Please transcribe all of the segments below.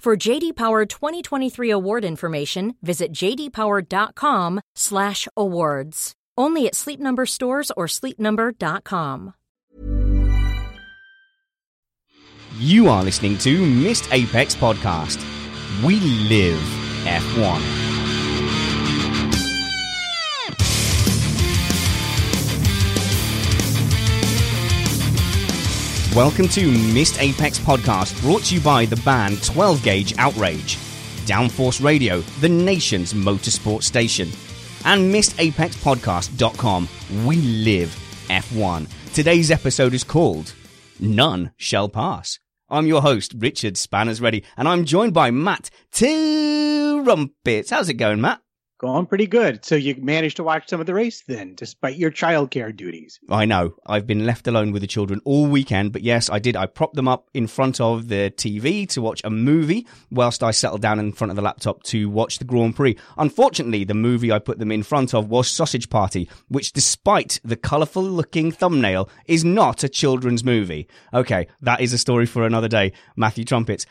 For JD Power 2023 award information, visit jdpower.com/awards. Only at Sleep Number stores or sleepnumber.com. You are listening to Missed Apex Podcast. We live F1. Welcome to Missed Apex Podcast, brought to you by the band 12 Gauge Outrage, Downforce Radio, the nation's motorsport station, and MissedApexPodcast.com. We live F1. Today's episode is called None Shall Pass. I'm your host, Richard Spanners Ready, and I'm joined by Matt Two Trumpets. How's it going, Matt? Going pretty good. So you managed to watch some of the race then, despite your childcare duties. I know. I've been left alone with the children all weekend, but yes, I did. I propped them up in front of the TV to watch a movie whilst I settled down in front of the laptop to watch the Grand Prix. Unfortunately, the movie I put them in front of was Sausage Party, which despite the colourful looking thumbnail is not a children's movie. Okay, that is a story for another day. Matthew Trumpets.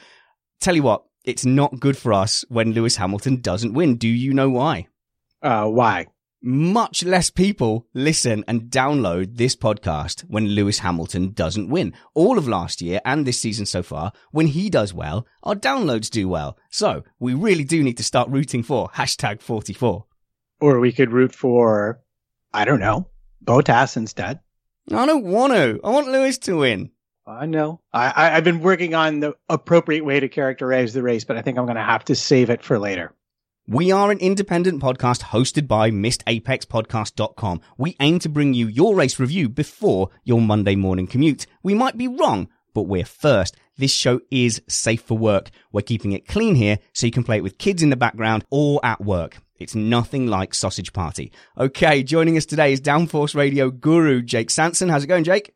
Tell you what, it's not good for us when Lewis Hamilton doesn't win. Do you know why? Uh, why? Much less people listen and download this podcast when Lewis Hamilton doesn't win. All of last year and this season so far, when he does well, our downloads do well. So we really do need to start rooting for hashtag 44. Or we could root for, I don't know, Bottas instead. I don't want to. I want Lewis to win. I know. I, I've been working on the appropriate way to characterize the race, but I think I'm going to have to save it for later. We are an independent podcast hosted by MissedApexPodcast.com. We aim to bring you your race review before your Monday morning commute. We might be wrong, but we're first. This show is safe for work. We're keeping it clean here so you can play it with kids in the background or at work. It's nothing like Sausage Party. Okay, joining us today is Downforce Radio guru Jake Sanson. How's it going, Jake?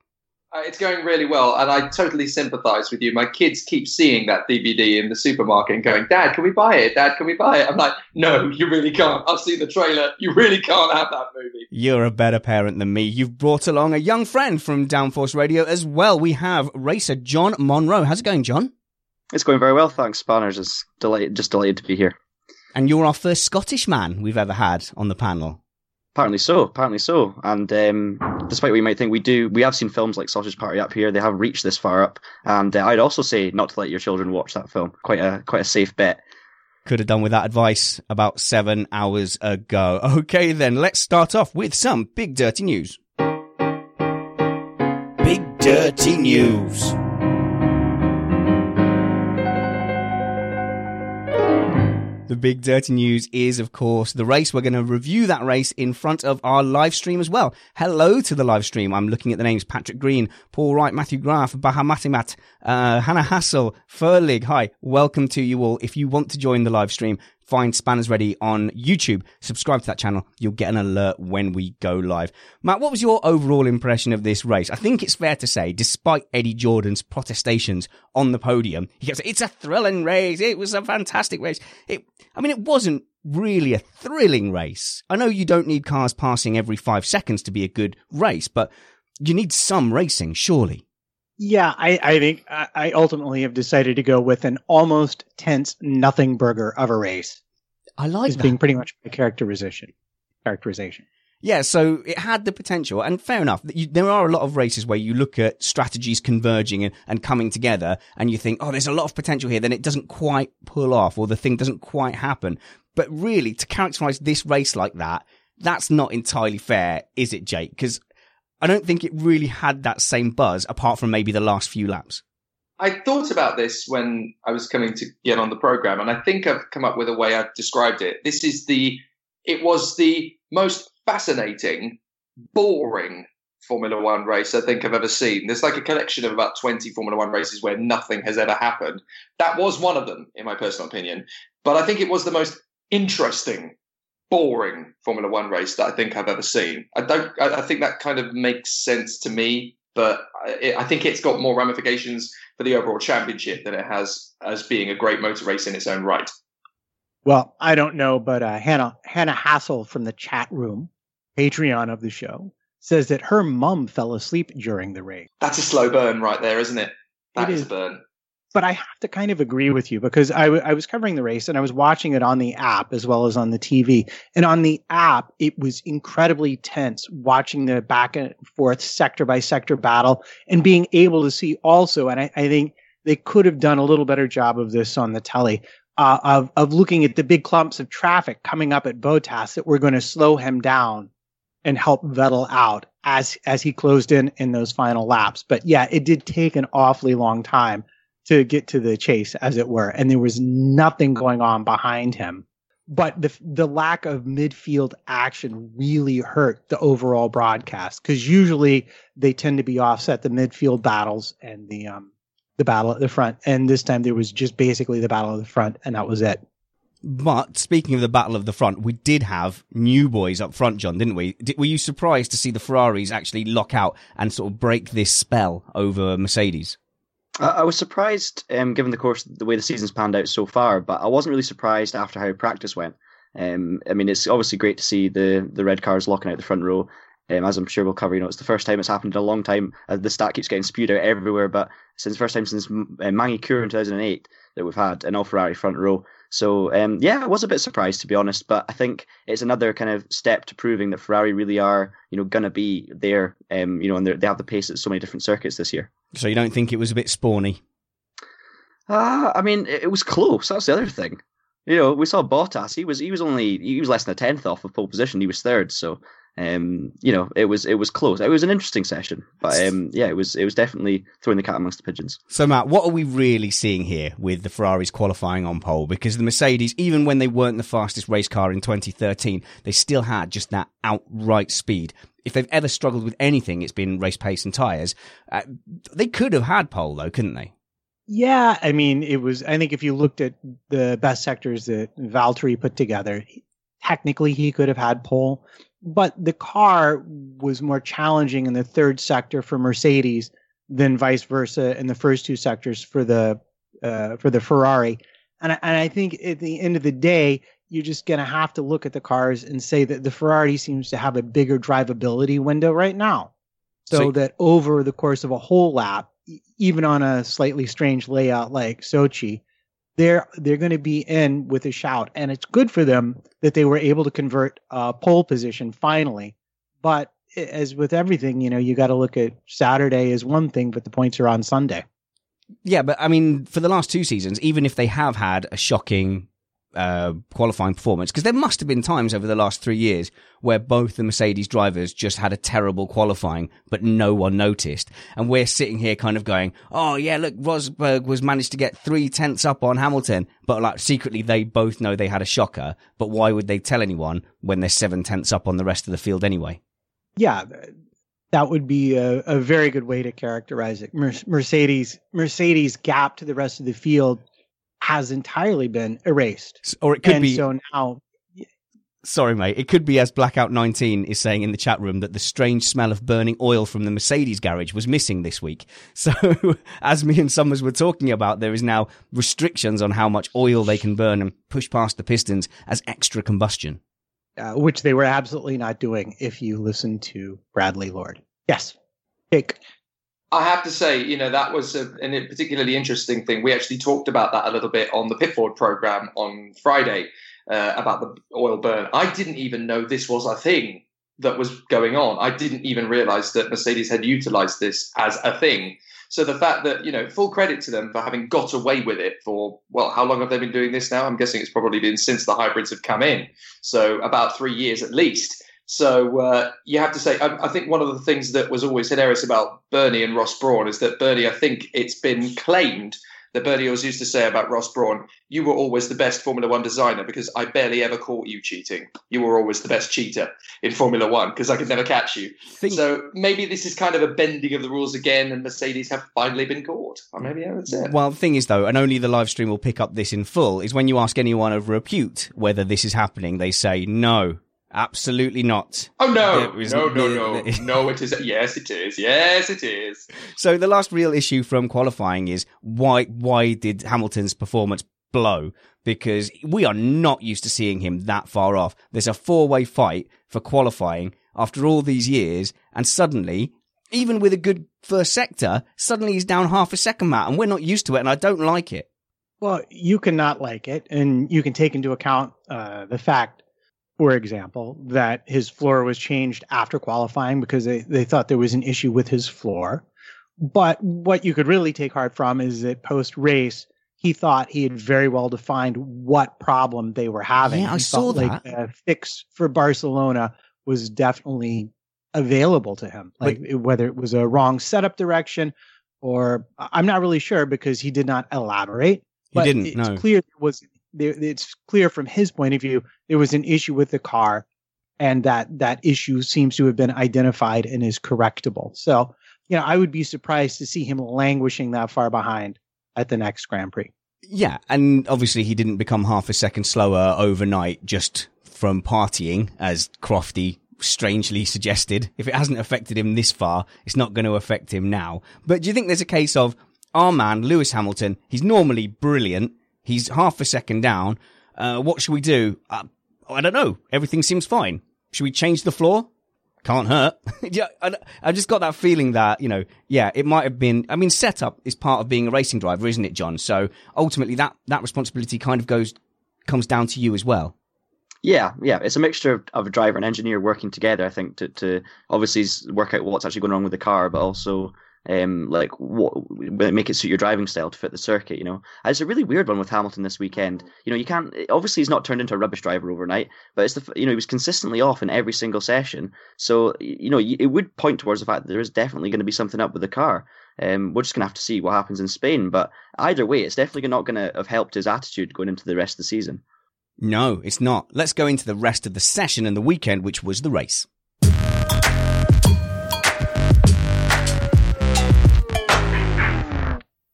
Uh, it's going really well, and I totally sympathise with you. My kids keep seeing that DVD in the supermarket and going, "Dad, can we buy it? Dad, can we buy it?" I'm like, "No, you really can't. I've seen the trailer. You really can't have that movie." You're a better parent than me. You've brought along a young friend from Downforce Radio as well. We have racer John Monroe. How's it going, John? It's going very well, thanks. Spanners is delighted, just delighted to be here. And you're our first Scottish man we've ever had on the panel. Apparently so. Apparently so. And um, despite what you might think, we do we have seen films like Sausage Party up here. They have reached this far up, and uh, I'd also say not to let your children watch that film. Quite a quite a safe bet. Could have done with that advice about seven hours ago. Okay, then let's start off with some big dirty news. Big dirty news. The big dirty news is, of course, the race. We're going to review that race in front of our live stream as well. Hello to the live stream. I'm looking at the names Patrick Green, Paul Wright, Matthew Graff, Bahamatimat, uh, Hannah Hassel, Furlig. Hi, welcome to you all. If you want to join the live stream, find Spanners Ready on YouTube. Subscribe to that channel. You'll get an alert when we go live. Matt, what was your overall impression of this race? I think it's fair to say, despite Eddie Jordan's protestations on the podium, he goes, it's a thrilling race. It was a fantastic race. It, I mean, it wasn't really a thrilling race. I know you don't need cars passing every five seconds to be a good race, but you need some racing, surely. Yeah, I, I think I ultimately have decided to go with an almost tense nothing burger of a race. I like as that. being pretty much my characterization. Characterization. Yeah, so it had the potential, and fair enough. You, there are a lot of races where you look at strategies converging and, and coming together, and you think, oh, there's a lot of potential here. Then it doesn't quite pull off, or the thing doesn't quite happen. But really, to characterize this race like that, that's not entirely fair, is it, Jake? Because I don't think it really had that same buzz apart from maybe the last few laps. I thought about this when I was coming to get on the program, and I think I've come up with a way I've described it. This is the, it was the most fascinating, boring Formula One race I think I've ever seen. There's like a collection of about 20 Formula One races where nothing has ever happened. That was one of them, in my personal opinion. But I think it was the most interesting boring Formula One race that I think I've ever seen. I don't. I, I think that kind of makes sense to me, but I, I, think it's got more ramifications for the overall championship than it has as being a great motor race in its own right. Well, I don't know, but uh, Hannah Hannah Hassel from the chat room, Patreon of the show, says that her mum fell asleep during the race. That's a slow burn right there, isn't it? That it is is. a burn but I have to kind of agree with you because I, w- I was covering the race and I was watching it on the app as well as on the TV. And on the app, it was incredibly tense watching the back and forth sector by sector battle and being able to see also. And I, I think they could have done a little better job of this on the telly. Uh, of of looking at the big clumps of traffic coming up at Bottas that were going to slow him down and help Vettel out as as he closed in in those final laps. But yeah, it did take an awfully long time to get to the chase, as it were, and there was nothing going on behind him. But the the lack of midfield action really hurt the overall broadcast because usually they tend to be offset the midfield battles and the um the battle at the front, and this time there was just basically the battle at the front, and that was it. But speaking of the battle of the front, we did have new boys up front, John, didn't we? Did, were you surprised to see the Ferraris actually lock out and sort of break this spell over Mercedes? I, I was surprised, um, given the course, the way the season's panned out so far, but I wasn't really surprised after how practice went. Um, I mean, it's obviously great to see the the red cars locking out the front row. Um, as I'm sure we'll cover, you know, it's the first time it's happened in a long time. Uh, the stat keeps getting spewed out everywhere, but since the first time since uh, Magny-Cours in 2008 that we've had an all Ferrari front row. So um, yeah, I was a bit surprised to be honest, but I think it's another kind of step to proving that Ferrari really are, you know, gonna be there. Um, you know, and they have the pace at so many different circuits this year. So you don't think it was a bit spawny? Ah, I mean, it, it was close. That's the other thing. You know, we saw Bottas. He was he was only he was less than a tenth off of pole position. He was third. So, um, you know, it was it was close. It was an interesting session, but um, yeah, it was it was definitely throwing the cat amongst the pigeons. So Matt, what are we really seeing here with the Ferraris qualifying on pole? Because the Mercedes, even when they weren't the fastest race car in 2013, they still had just that outright speed. If they've ever struggled with anything, it's been race pace and tyres. Uh, they could have had pole though, couldn't they? Yeah, I mean, it was. I think if you looked at the best sectors that Valtteri put together, technically he could have had pole, but the car was more challenging in the third sector for Mercedes than vice versa in the first two sectors for the uh, for the Ferrari. And I, and I think at the end of the day, you're just going to have to look at the cars and say that the Ferrari seems to have a bigger drivability window right now. So, So- that over the course of a whole lap, even on a slightly strange layout like Sochi, they're they're going to be in with a shout, and it's good for them that they were able to convert uh, pole position finally. But as with everything, you know, you got to look at Saturday as one thing, but the points are on Sunday. Yeah, but I mean, for the last two seasons, even if they have had a shocking uh, qualifying performance, because there must have been times over the last three years where both the Mercedes drivers just had a terrible qualifying, but no one noticed. And we're sitting here kind of going, oh yeah, look, Rosberg was managed to get three tenths up on Hamilton, but like secretly they both know they had a shocker, but why would they tell anyone when they're seven tenths up on the rest of the field anyway? Yeah, that would be a, a very good way to characterize it. Mer- Mercedes Mercedes gap to the rest of the field has entirely been erased. Or it could and be. so now Sorry, mate. It could be as Blackout19 is saying in the chat room that the strange smell of burning oil from the Mercedes garage was missing this week. So, as me and Summers were talking about, there is now restrictions on how much oil they can burn and push past the pistons as extra combustion. uh, which they were absolutely not doing if you listen to Bradley Lord. Yes. Jake. I have to say, you know, that was a, a particularly interesting thing. We actually talked about that a little bit on the Pitford program on Friday uh, about the oil burn. I didn't even know this was a thing that was going on. I didn't even realize that Mercedes had utilized this as a thing. So the fact that, you know, full credit to them for having got away with it for, well, how long have they been doing this now? I'm guessing it's probably been since the hybrids have come in. So about three years at least. So uh, you have to say, I, I, think one of the things that was always hilarious about Bernie and Ross Brawn is that Bernie, I think it's been claimed that Bernie always used to say about Ross Brawn, you were always the best Formula One designer because I barely ever caught you cheating. You were always the best cheater in Formula One because I could never catch you. Think- so maybe this is kind of a bending of the rules again, and Mercedes have finally been caught. Or maybe that's it. Well, the thing is, though, and only the live stream will pick up this in full, is when you ask anyone of repute whether this is happening, they say no. Absolutely not. Oh no! No, no, no, no! It is. Yes, it is. Yes, it is. So the last real issue from qualifying is why? Why did Hamilton's performance blow? Because we are not used to seeing him that far off. There's a four-way fight for qualifying after all these years, and suddenly, even with a good first sector, suddenly he's down half a second, Matt, and we're not used to it, and I don't like it. Well, you cannot like it, and you can take into account uh, the fact for example, that his floor was changed after qualifying because they, they thought there was an issue with his floor. But what you could really take heart from is that post race, he thought he had very well defined what problem they were having. Yeah, I he saw that. Like a fix for Barcelona was definitely available to him. Like but, whether it was a wrong setup direction or I'm not really sure because he did not elaborate. He didn't. It's no. clear there was there, it's clear from his point of view there was an issue with the car and that that issue seems to have been identified and is correctable. So you know i would be surprised to see him languishing that far behind at the next grand prix. Yeah and obviously he didn't become half a second slower overnight just from partying as crofty strangely suggested. If it hasn't affected him this far it's not going to affect him now. But do you think there's a case of our man lewis hamilton he's normally brilliant He's half a second down. Uh, what should we do? Uh, I don't know. Everything seems fine. Should we change the floor? Can't hurt. yeah, I, I, just got that feeling that, you know, yeah, it might have been, I mean, setup is part of being a racing driver, isn't it, John? So ultimately that, that responsibility kind of goes, comes down to you as well. Yeah, yeah, it's a mixture of, of a driver and engineer working together. I think to, to obviously work out what's actually going wrong with the car, but also um, like what make it suit your driving style to fit the circuit. You know, it's a really weird one with Hamilton this weekend. You know, you can't obviously he's not turned into a rubbish driver overnight, but it's the you know he was consistently off in every single session. So you know it would point towards the fact that there is definitely going to be something up with the car. Um, we're just gonna have to see what happens in Spain, but either way, it's definitely not going to have helped his attitude going into the rest of the season. No, it's not. Let's go into the rest of the session and the weekend, which was the race.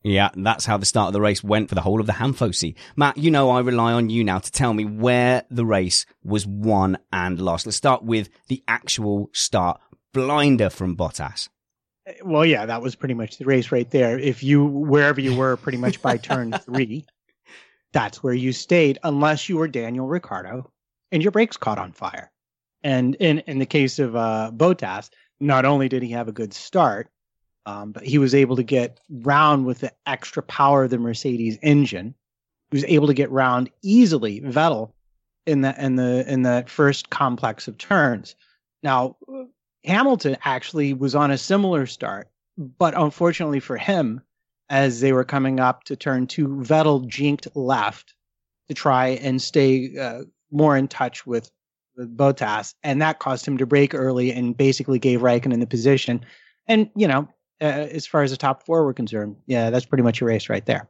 Yeah, that's how the start of the race went for the whole of the Hamfosi. Matt, you know I rely on you now to tell me where the race was won and lost. Let's start with the actual start. Blinder from Bottas. Well, yeah, that was pretty much the race right there. If you, wherever you were pretty much by turn three, that's where you stayed, unless you were Daniel Ricciardo and your brakes caught on fire. And in, in the case of uh, Bottas, not only did he have a good start, um, but he was able to get round with the extra power of the Mercedes engine. He was able to get round easily Vettel in the in the in that first complex of turns. Now Hamilton actually was on a similar start, but unfortunately for him, as they were coming up to turn two, Vettel jinked left to try and stay uh, more in touch with, with Bottas, and that caused him to brake early and basically gave Raikkonen the position. And you know, uh, as far as the top four were concerned, yeah, that's pretty much a race right there.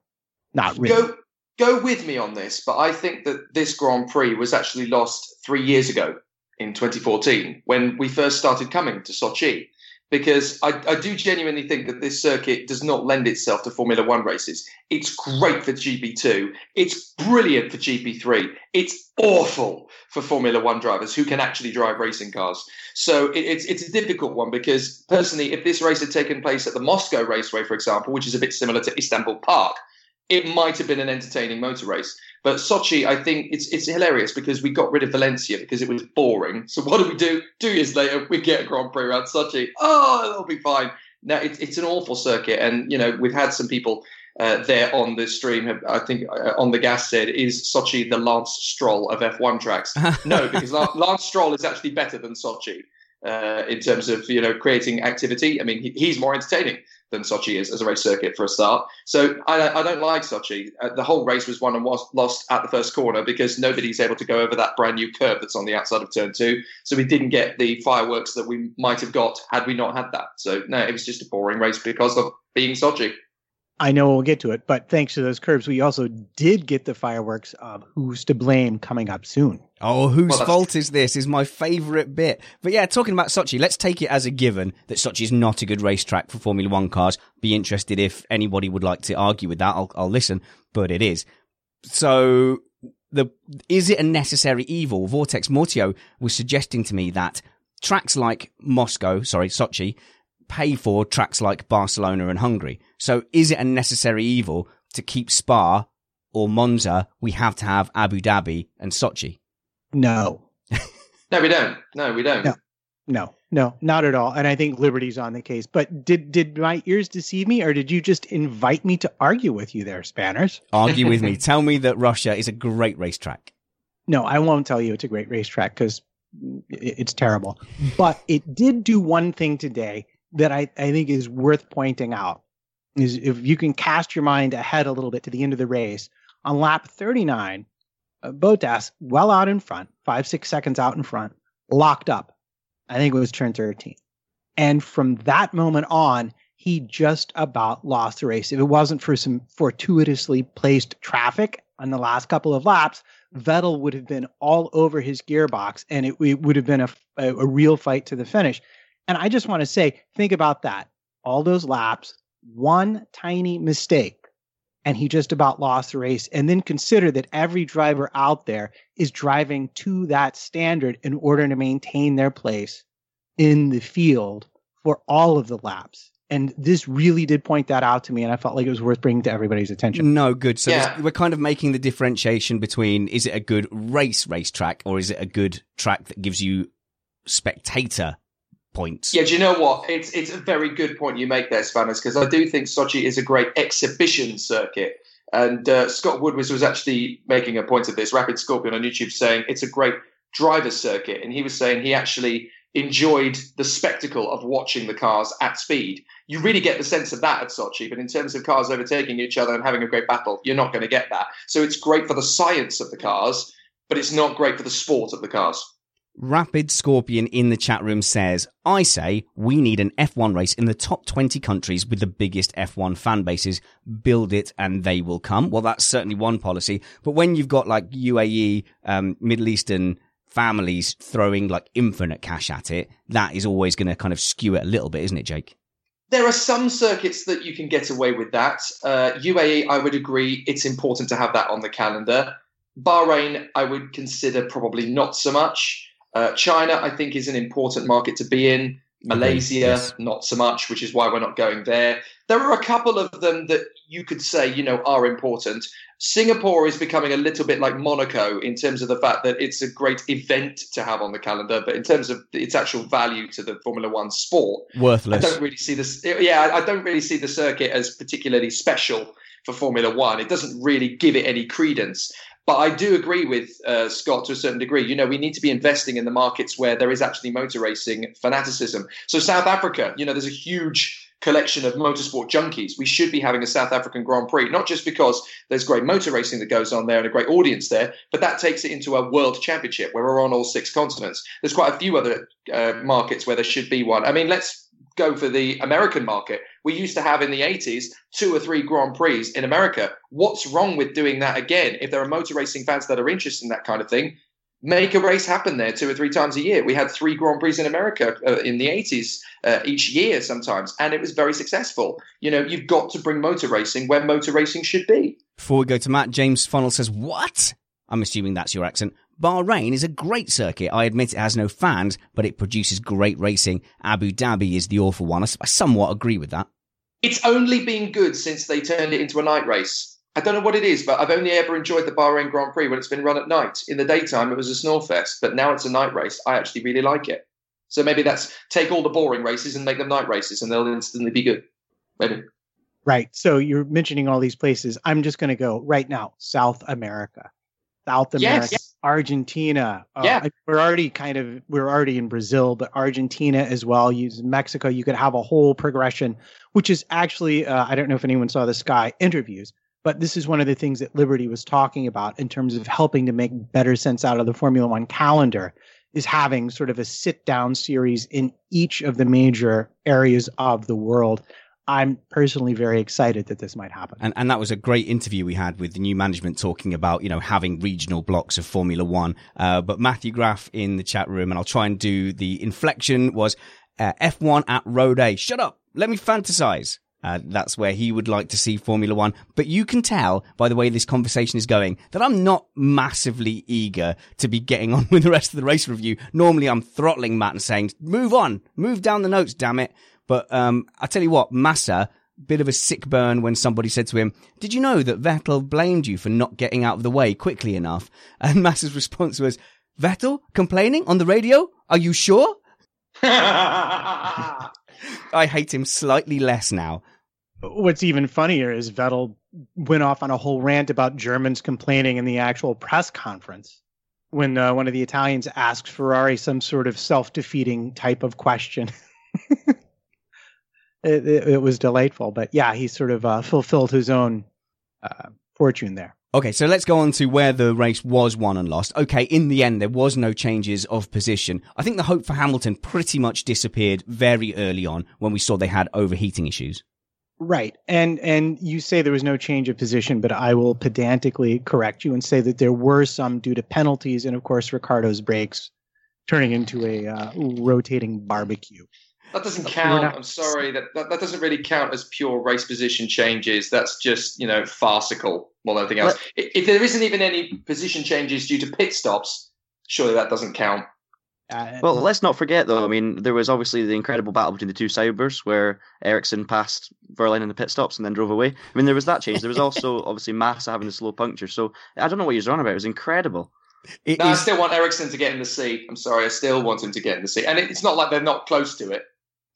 Not really. Go, go with me on this, but I think that this Grand Prix was actually lost three years ago in 2014 when we first started coming to Sochi. Because I, I do genuinely think that this circuit does not lend itself to Formula One races. It's great for GP2. It's brilliant for GP3. It's awful for Formula One drivers who can actually drive racing cars. So it, it's it's a difficult one because personally, if this race had taken place at the Moscow Raceway, for example, which is a bit similar to Istanbul Park, it might have been an entertaining motor race. But Sochi, I think it's it's hilarious because we got rid of Valencia because it was boring. So what do we do? Two years later, we get a Grand Prix around Sochi. Oh, it'll be fine. Now it's it's an awful circuit, and you know we've had some people uh, there on the stream. Have, I think uh, on the gas said, "Is Sochi the Lance Stroll of F1 tracks?" no, because Lance Stroll is actually better than Sochi uh, in terms of you know creating activity. I mean, he, he's more entertaining than Sochi is as a race circuit for a start. So I, I don't like Sochi. Uh, the whole race was won and was lost at the first corner because nobody's able to go over that brand new curve that's on the outside of turn two. So we didn't get the fireworks that we might have got had we not had that. So no, it was just a boring race because of being Sochi. I know we'll get to it, but thanks to those curbs, we also did get the fireworks of Who's to Blame coming up soon. Oh, whose well, fault is this? Is my favourite bit. But yeah, talking about Sochi, let's take it as a given that Sochi is not a good racetrack for Formula One cars. Be interested if anybody would like to argue with that. I'll, I'll listen, but it is. So the is it a necessary evil? Vortex Mortio was suggesting to me that tracks like Moscow, sorry, Sochi, pay for tracks like Barcelona and Hungary. So is it a necessary evil to keep Spa or Monza? We have to have Abu Dhabi and Sochi. No. no, we don't. No, we don't. No. No, no, not at all. And I think Liberty's on the case. But did did my ears deceive me, or did you just invite me to argue with you there, Spanners? Argue with me. Tell me that Russia is a great racetrack. No, I won't tell you it's a great racetrack because it's terrible. But it did do one thing today that I, I think is worth pointing out is if you can cast your mind ahead a little bit to the end of the race on lap 39 uh, Bottas well out in front five six seconds out in front locked up. I think it was turn 13 and from that moment on he just about lost the race. If it wasn't for some fortuitously placed traffic on the last couple of laps Vettel would have been all over his gearbox and it, it would have been a, a, a real fight to the finish and I just want to say, think about that. All those laps, one tiny mistake, and he just about lost the race. And then consider that every driver out there is driving to that standard in order to maintain their place in the field for all of the laps. And this really did point that out to me, and I felt like it was worth bringing to everybody's attention. No, good. So yeah. we're kind of making the differentiation between is it a good race racetrack or is it a good track that gives you spectator Yeah, do you know what? It's it's a very good point you make there, Spanners, because I do think Sochi is a great exhibition circuit. And uh, Scott Woodward was actually making a point of this, Rapid Scorpion on YouTube, saying it's a great driver circuit. And he was saying he actually enjoyed the spectacle of watching the cars at speed. You really get the sense of that at Sochi, but in terms of cars overtaking each other and having a great battle, you're not going to get that. So it's great for the science of the cars, but it's not great for the sport of the cars. Rapid Scorpion in the chat room says, I say we need an F1 race in the top 20 countries with the biggest F1 fan bases. Build it and they will come. Well, that's certainly one policy. But when you've got like UAE, um, Middle Eastern families throwing like infinite cash at it, that is always going to kind of skew it a little bit, isn't it, Jake? There are some circuits that you can get away with that. Uh, UAE, I would agree, it's important to have that on the calendar. Bahrain, I would consider probably not so much. Uh, China, I think, is an important market to be in. Malaysia, yes. not so much, which is why we're not going there. There are a couple of them that you could say, you know, are important. Singapore is becoming a little bit like Monaco in terms of the fact that it's a great event to have on the calendar, but in terms of its actual value to the Formula One sport, worthless. I don't really see this. Yeah, I don't really see the circuit as particularly special for Formula One. It doesn't really give it any credence. But I do agree with uh, Scott to a certain degree. You know, we need to be investing in the markets where there is actually motor racing fanaticism. So South Africa, you know, there's a huge collection of motorsport junkies. We should be having a South African Grand Prix, not just because there's great motor racing that goes on there and a great audience there, but that takes it into a world championship where we're on all six continents. There's quite a few other uh, markets where there should be one. I mean, let's go for the American market. We used to have in the 80s two or three Grand Prix in America. What's wrong with doing that again? If there are motor racing fans that are interested in that kind of thing, make a race happen there two or three times a year. We had three Grand Prix in America uh, in the 80s uh, each year sometimes, and it was very successful. You know, you've got to bring motor racing where motor racing should be. Before we go to Matt, James Funnel says, What? I'm assuming that's your accent. Bahrain is a great circuit. I admit it has no fans, but it produces great racing. Abu Dhabi is the awful one. I somewhat agree with that. It's only been good since they turned it into a night race. I don't know what it is, but I've only ever enjoyed the Bahrain Grand Prix when it's been run at night. In the daytime, it was a snore fest, but now it's a night race. I actually really like it. So maybe that's take all the boring races and make them night races, and they'll instantly be good. Maybe. Right. So you're mentioning all these places. I'm just going to go right now. South America, South America, Yes. Argentina. Uh, Yeah. we're already kind of we're already in Brazil, but Argentina as well. Use Mexico. You could have a whole progression, which is actually uh, I don't know if anyone saw the Sky interviews, but this is one of the things that Liberty was talking about in terms of helping to make better sense out of the Formula One calendar. Is having sort of a sit down series in each of the major areas of the world. I'm personally very excited that this might happen. And, and that was a great interview we had with the new management talking about, you know, having regional blocks of Formula One. Uh, but Matthew Graff in the chat room, and I'll try and do the inflection was uh, F1 at Road A. Shut up. Let me fantasize. Uh, that's where he would like to see Formula One. But you can tell by the way this conversation is going that I'm not massively eager to be getting on with the rest of the race review. Normally I'm throttling Matt and saying, move on, move down the notes, damn it. But, um, I tell you what, Massa, bit of a sick burn when somebody said to him, did you know that Vettel blamed you for not getting out of the way quickly enough? And Massa's response was, Vettel complaining on the radio? Are you sure? I hate him slightly less now. What's even funnier is Vettel went off on a whole rant about Germans complaining in the actual press conference when uh, one of the Italians asked Ferrari some sort of self defeating type of question. it, it, it was delightful. But yeah, he sort of uh, fulfilled his own uh, fortune there. Okay, so let's go on to where the race was won and lost. Okay, in the end, there was no changes of position. I think the hope for Hamilton pretty much disappeared very early on when we saw they had overheating issues. Right. And and you say there was no change of position, but I will pedantically correct you and say that there were some due to penalties and of course Ricciardo's brakes turning into a uh, rotating barbecue. That doesn't count. I'm sorry. That, that that doesn't really count as pure race position changes. That's just you know farcical more than anything else. I- If there isn't even any position changes due to pit stops, surely that doesn't count. Uh, Well, let's not forget though. I mean, there was obviously the incredible battle between the two Saubers, where Ericsson passed Wehrlein in the pit stops and then drove away. I mean, there was that change. There was also obviously Massa having the slow puncture. So I don't know what you're on about. It was incredible. It No, I still want Ericsson to get in the seat. I'm sorry. I still want him to get in the seat. And it's not like they're not close to it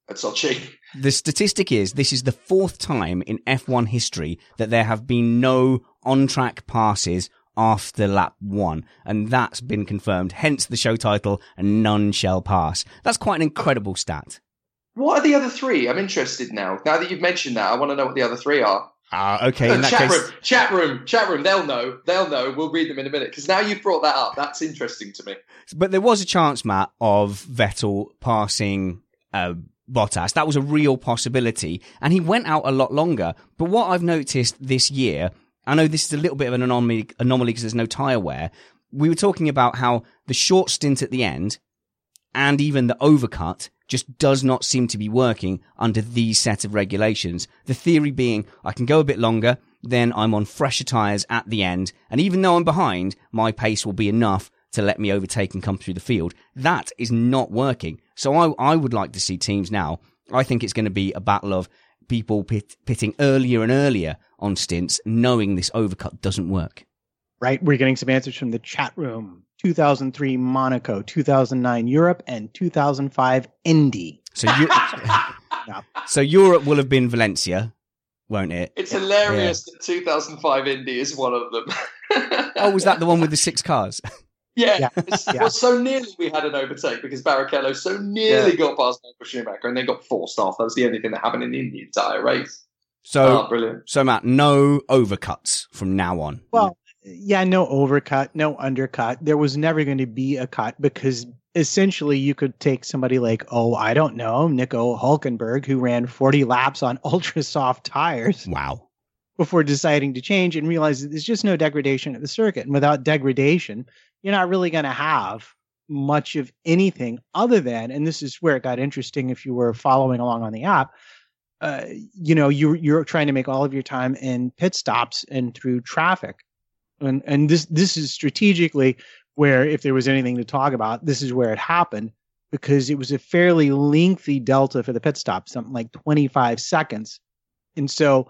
at Sochi. the statistic is this is the fourth time in F1 history that there have been no on-track passes after lap one, and that's been confirmed. Hence the show title, and none shall pass. That's quite an incredible stat. What are the other three? I'm interested now. Now that you've mentioned that, I want to know what the other three are. Ah, okay. In that chat case, room, chat room, chat room. They'll know. They'll know. We'll read them in a minute because now you've brought that up. That's interesting to me. but there was a chance, Matt, of Vettel passing uh, Bottas. That was a real possibility, and he went out a lot longer. But what I've noticed this year, I know this is a little bit of an anomaly because there's no tyre wear. We were talking about how the short stint at the end and even the overcut just does not seem to be working under these set of regulations. The theory being I can go a bit longer, then I'm on fresher tyres at the end, and even though I'm behind, my pace will be enough to let me overtake and come through the field. That is not working. So I, I would like to see teams now. I think it's going to be a battle of people pit, pitting earlier and earlier on stints, knowing this overcut doesn't work. right, we're getting some answers from the chat room. 2003 Monaco, 2009 Europe, and 2005 Indy. So you, so Europe will have been Valencia, won't it? It's hilarious that 2005 Indy is one of them. Oh, was that the one with the six cars? Yeah. Yeah. Yeah. Well, so nearly we had an overtake because Barrichello so nearly got past Michael Schumacher and then got forced off. That was the only thing that happened in the entire race. So, oh, brilliant. so Matt, no overcuts from now on. Well, yeah, no overcut, no undercut. There was never going to be a cut because essentially you could take somebody like, oh, I don't know, Nico Hulkenberg, who ran 40 laps on ultra soft tires wow. before deciding to change and realize that there's just no degradation at the circuit. And without degradation, you're not really going to have much of anything other than, and this is where it got interesting if you were following along on the app. Uh, you know, you you're trying to make all of your time in pit stops and through traffic, and and this this is strategically where if there was anything to talk about, this is where it happened because it was a fairly lengthy delta for the pit stop, something like 25 seconds, and so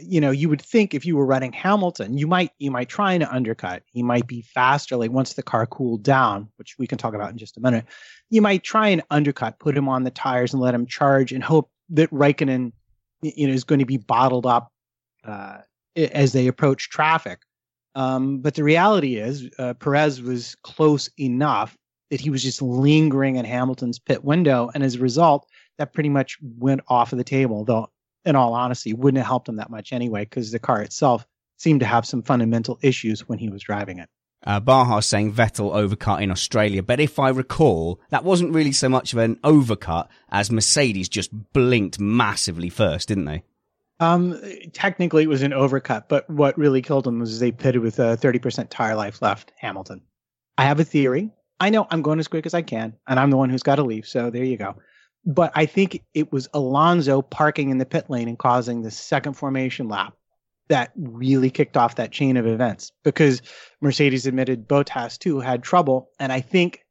you know you would think if you were running Hamilton, you might you might try and undercut. He might be faster, like once the car cooled down, which we can talk about in just a minute. You might try and undercut, put him on the tires, and let him charge, and hope that Raikkonen, you know, is going to be bottled up uh, as they approach traffic. Um, but the reality is, uh, Perez was close enough that he was just lingering in Hamilton's pit window, and as a result, that pretty much went off of the table. Though, in all honesty, wouldn't have helped him that much anyway, because the car itself seemed to have some fundamental issues when he was driving it. Uh, Baha saying Vettel overcut in Australia, but if I recall, that wasn't really so much of an overcut as Mercedes just blinked massively first, didn't they? Um, technically, it was an overcut, but what really killed him was they pitted with a 30% tire life left, Hamilton. I have a theory. I know I'm going as quick as I can, and I'm the one who's got to leave, so there you go. But I think it was Alonso parking in the pit lane and causing the second formation lap that really kicked off that chain of events because Mercedes admitted Bottas too had trouble. And I think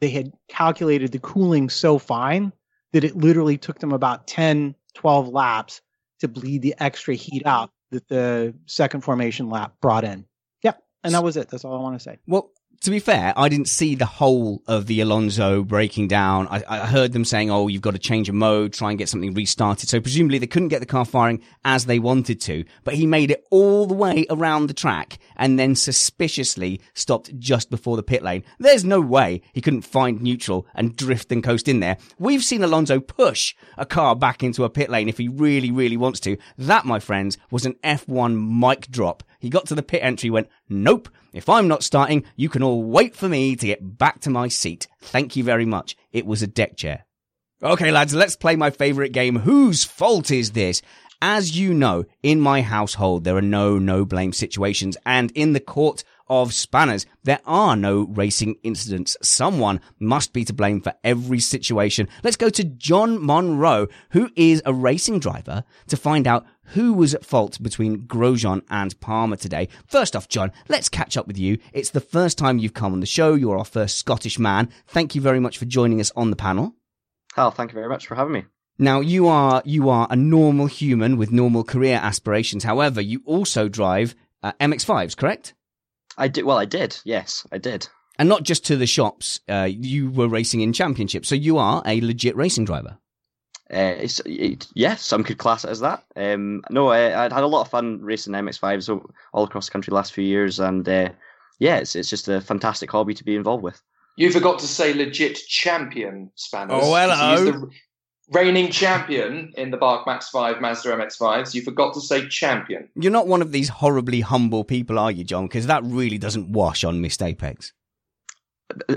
they had calculated the cooling so fine that it literally took them about 10, 12 laps to bleed the extra heat out that the second formation lap brought in. Yep. And that was it. That's all I want to say. Well, to be fair, I didn't see the whole of the Alonso breaking down. I, I, heard them saying, "Oh, you've got to change a mode, try and get something restarted." So presumably they couldn't get the car firing as they wanted to. But he made it all the way around the track and then suspiciously stopped just before the pit lane. There's no way he couldn't find neutral and drift and coast in there. We've seen Alonso push a car back into a pit lane if he really, really wants to. That, my friends, was an F1 mic drop. He got to the pit entry, went, "Nope." If I'm not starting, you can all wait for me to get back to my seat. Thank you very much. It was a deck chair. Okay, lads, let's play my favorite game. Whose fault is this? As you know, in my household, there are no no blame situations, and in the court of spanners, there are no racing incidents. Someone must be to blame for every situation. Let's go to John Monroe, who is a racing driver, to find out who was at fault between Grosjean and Palmer today. First off, John, let's catch up with you. It's the first time you've come on the show. You're our first Scottish man. Thank you very much for joining us on the panel. Hal, thank you very much for having me. Now you are you are a normal human with normal career aspirations. However, you also drive uh, MX5s, correct? I did. Well, I did. Yes, I did. And not just to the shops. Uh, you were racing in championships, so you are a legit racing driver. Uh, it's, it, yeah, some could class it as that. Um, no, I, would had a lot of fun racing MX5s all across the country the last few years, and uh, yeah, it's it's just a fantastic hobby to be involved with. You forgot to say legit champion spanners. Oh, hello. The reigning champion in the Bach Max 5 Mazda MX5s. You forgot to say champion. You're not one of these horribly humble people, are you, John? Because that really doesn't wash on Missed Apex.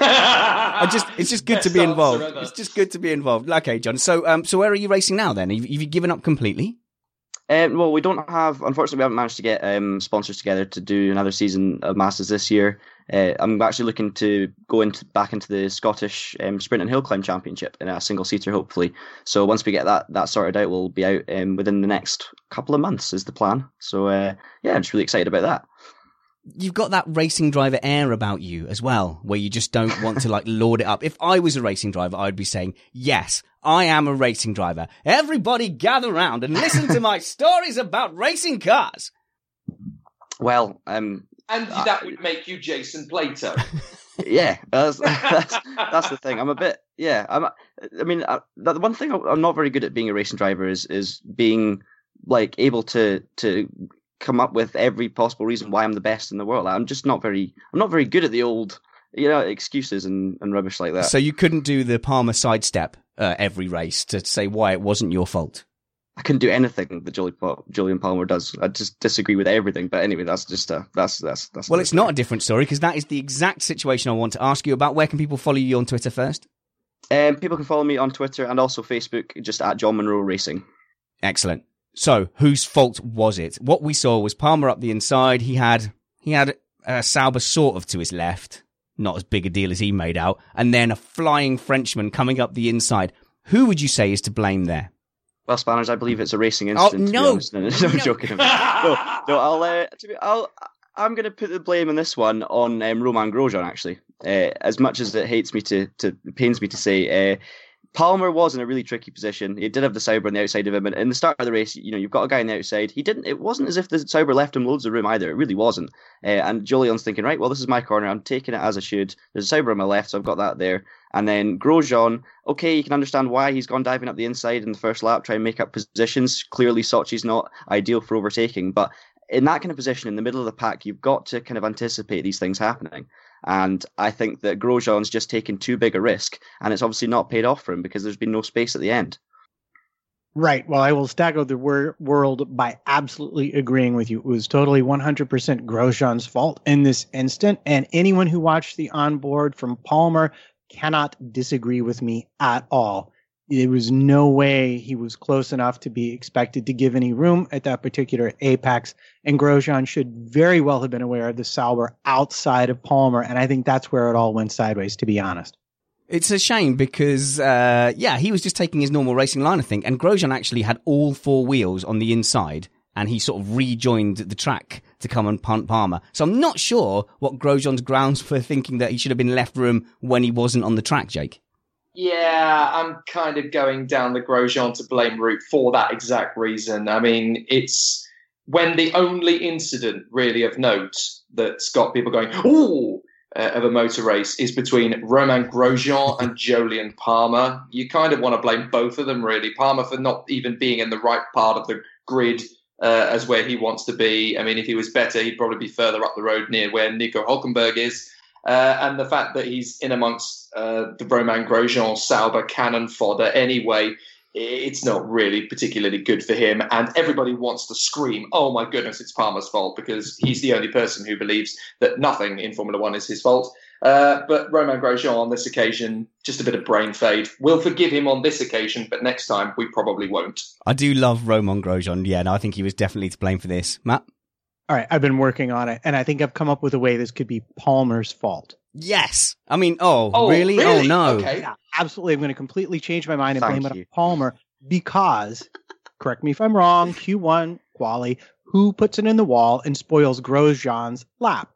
I just it's just good to be involved. It's just good to be involved. Okay, John. So um so where are you racing now then? Have, have you given up completely? Um, well, we don't have. Unfortunately, we haven't managed to get um, sponsors together to do another season of Masters this year. Uh, I'm actually looking to go into back into the Scottish um, Sprint and Hill Climb Championship in a single seater, hopefully. So once we get that that sorted out, we'll be out um, within the next couple of months. Is the plan. So uh, yeah, I'm just really excited about that you've got that racing driver air about you as well, where you just don't want to like lord it up. If I was a racing driver, I'd be saying, yes, I am a racing driver. Everybody gather round and listen to my stories about racing cars. Well, um, and that would make you Jason Plato. yeah, that's, that's, that's the thing. I'm a bit, yeah. I'm. I mean, I, the one thing I'm not very good at being a racing driver is is being like able to to come up with every possible reason why I'm the best in the world. I'm just not very I'm not very good at the old you know excuses and, and rubbish like that. So you couldn't do the Palmer sidestep uh, every race to say why it wasn't your fault. I couldn't do anything that Julie, Jolyon Palmer does. I just disagree with everything. But anyway, that's just uh, that's that's that's. Well, it's not a different story because that is the exact situation I want to ask you about. Where can people follow you on Twitter first? Um, people can follow me on Twitter and also Facebook, just at John Monroe Racing. Excellent. So, whose fault was it? What we saw was Palmer up the inside. He had he had uh, Sauber sort of to his left, not as big a deal as he made out, and then a flying Frenchman coming up the inside. Who would you say is to blame there? Well, Spanners, I believe it's a racing incident. Oh, incident. no. To be honest. no, I'm No. joking. no, no, I'll, uh, to be, I'll, I'm going to put the blame on this one on um, Romain Grosjean. Actually, uh, as much as it hates me to, to pains me to say, uh, Palmer was in a really tricky position. He did have the Sauber on the outside of him, and in the start of the race, you know, you've got a guy on the outside. He didn't. It wasn't as if the Sauber left him loads of room either. It really wasn't. Uh, and Julian's thinking, right, well, this is my corner. I'm taking it as I should. There's a Sauber on my left, so I've got that there. And then Grosjean, okay, you can understand why he's gone diving up the inside in the first lap, trying to make up positions. Clearly, Sochi's not ideal for overtaking, but in that kind of position in the middle of the pack, you've got to kind of anticipate these things happening. And I think that Grosjean's just taken too big a risk, and it's obviously not paid off for him because there's been no space at the end. Right. Well, I will stagger the wor- world by absolutely agreeing with you. It was totally 100% Grosjean's fault in this instant. And anyone who watched the onboard from Palmer cannot disagree with me at all. There was no way he was close enough to be expected to give any room at that particular apex. And Grosjean should very well have been aware of the Sauber outside of Palmer. And I think that's where it all went sideways, to be honest. It's a shame because, uh, yeah, he was just taking his normal racing line, I think, and Grosjean actually had all four wheels on the inside, and he sort of rejoined the track to come and punt Palmer. So I'm not sure what Grosjean's grounds for thinking that he should have been left room when he wasn't on the track, Jake. Yeah, I'm kind of going down the Grosjean to blame route for that exact reason. I mean, it's when the only incident really of note that's got people going, ooh, uh, of a motor race is between Romain Grosjean and Jolyon Palmer. You kind of want to blame both of them, really. Palmer for not even being in the right part of the grid uh, as where he wants to be. I mean, if he was better, he'd probably be further up the road near where Nico Hulkenberg is. Uh, and the fact that he's in amongst uh, the Romain Grosjean Sauber cannon fodder anyway, it's not really particularly good for him. And everybody wants to scream, oh my goodness, it's Palmer's fault because he's the only person who believes that nothing in Formula One is his fault. Uh, but Romain Grosjean on this occasion, just a bit of brain fade. We'll forgive him on this occasion, but next time we probably won't. I do love Romain Grosjean. Yeah, no, I think he was definitely to blame for this. Matt? All right. I've been working on it, and I think I've come up with a way this could be Palmer's fault. Yes. I mean, oh, Oh, really? really? Oh, no. Okay. Yeah, absolutely. I'm going to completely change my mind and Thank blame it on Palmer because, correct me if I'm wrong, Q1 quali, who puts it in the wall and spoils Grosjean's lap?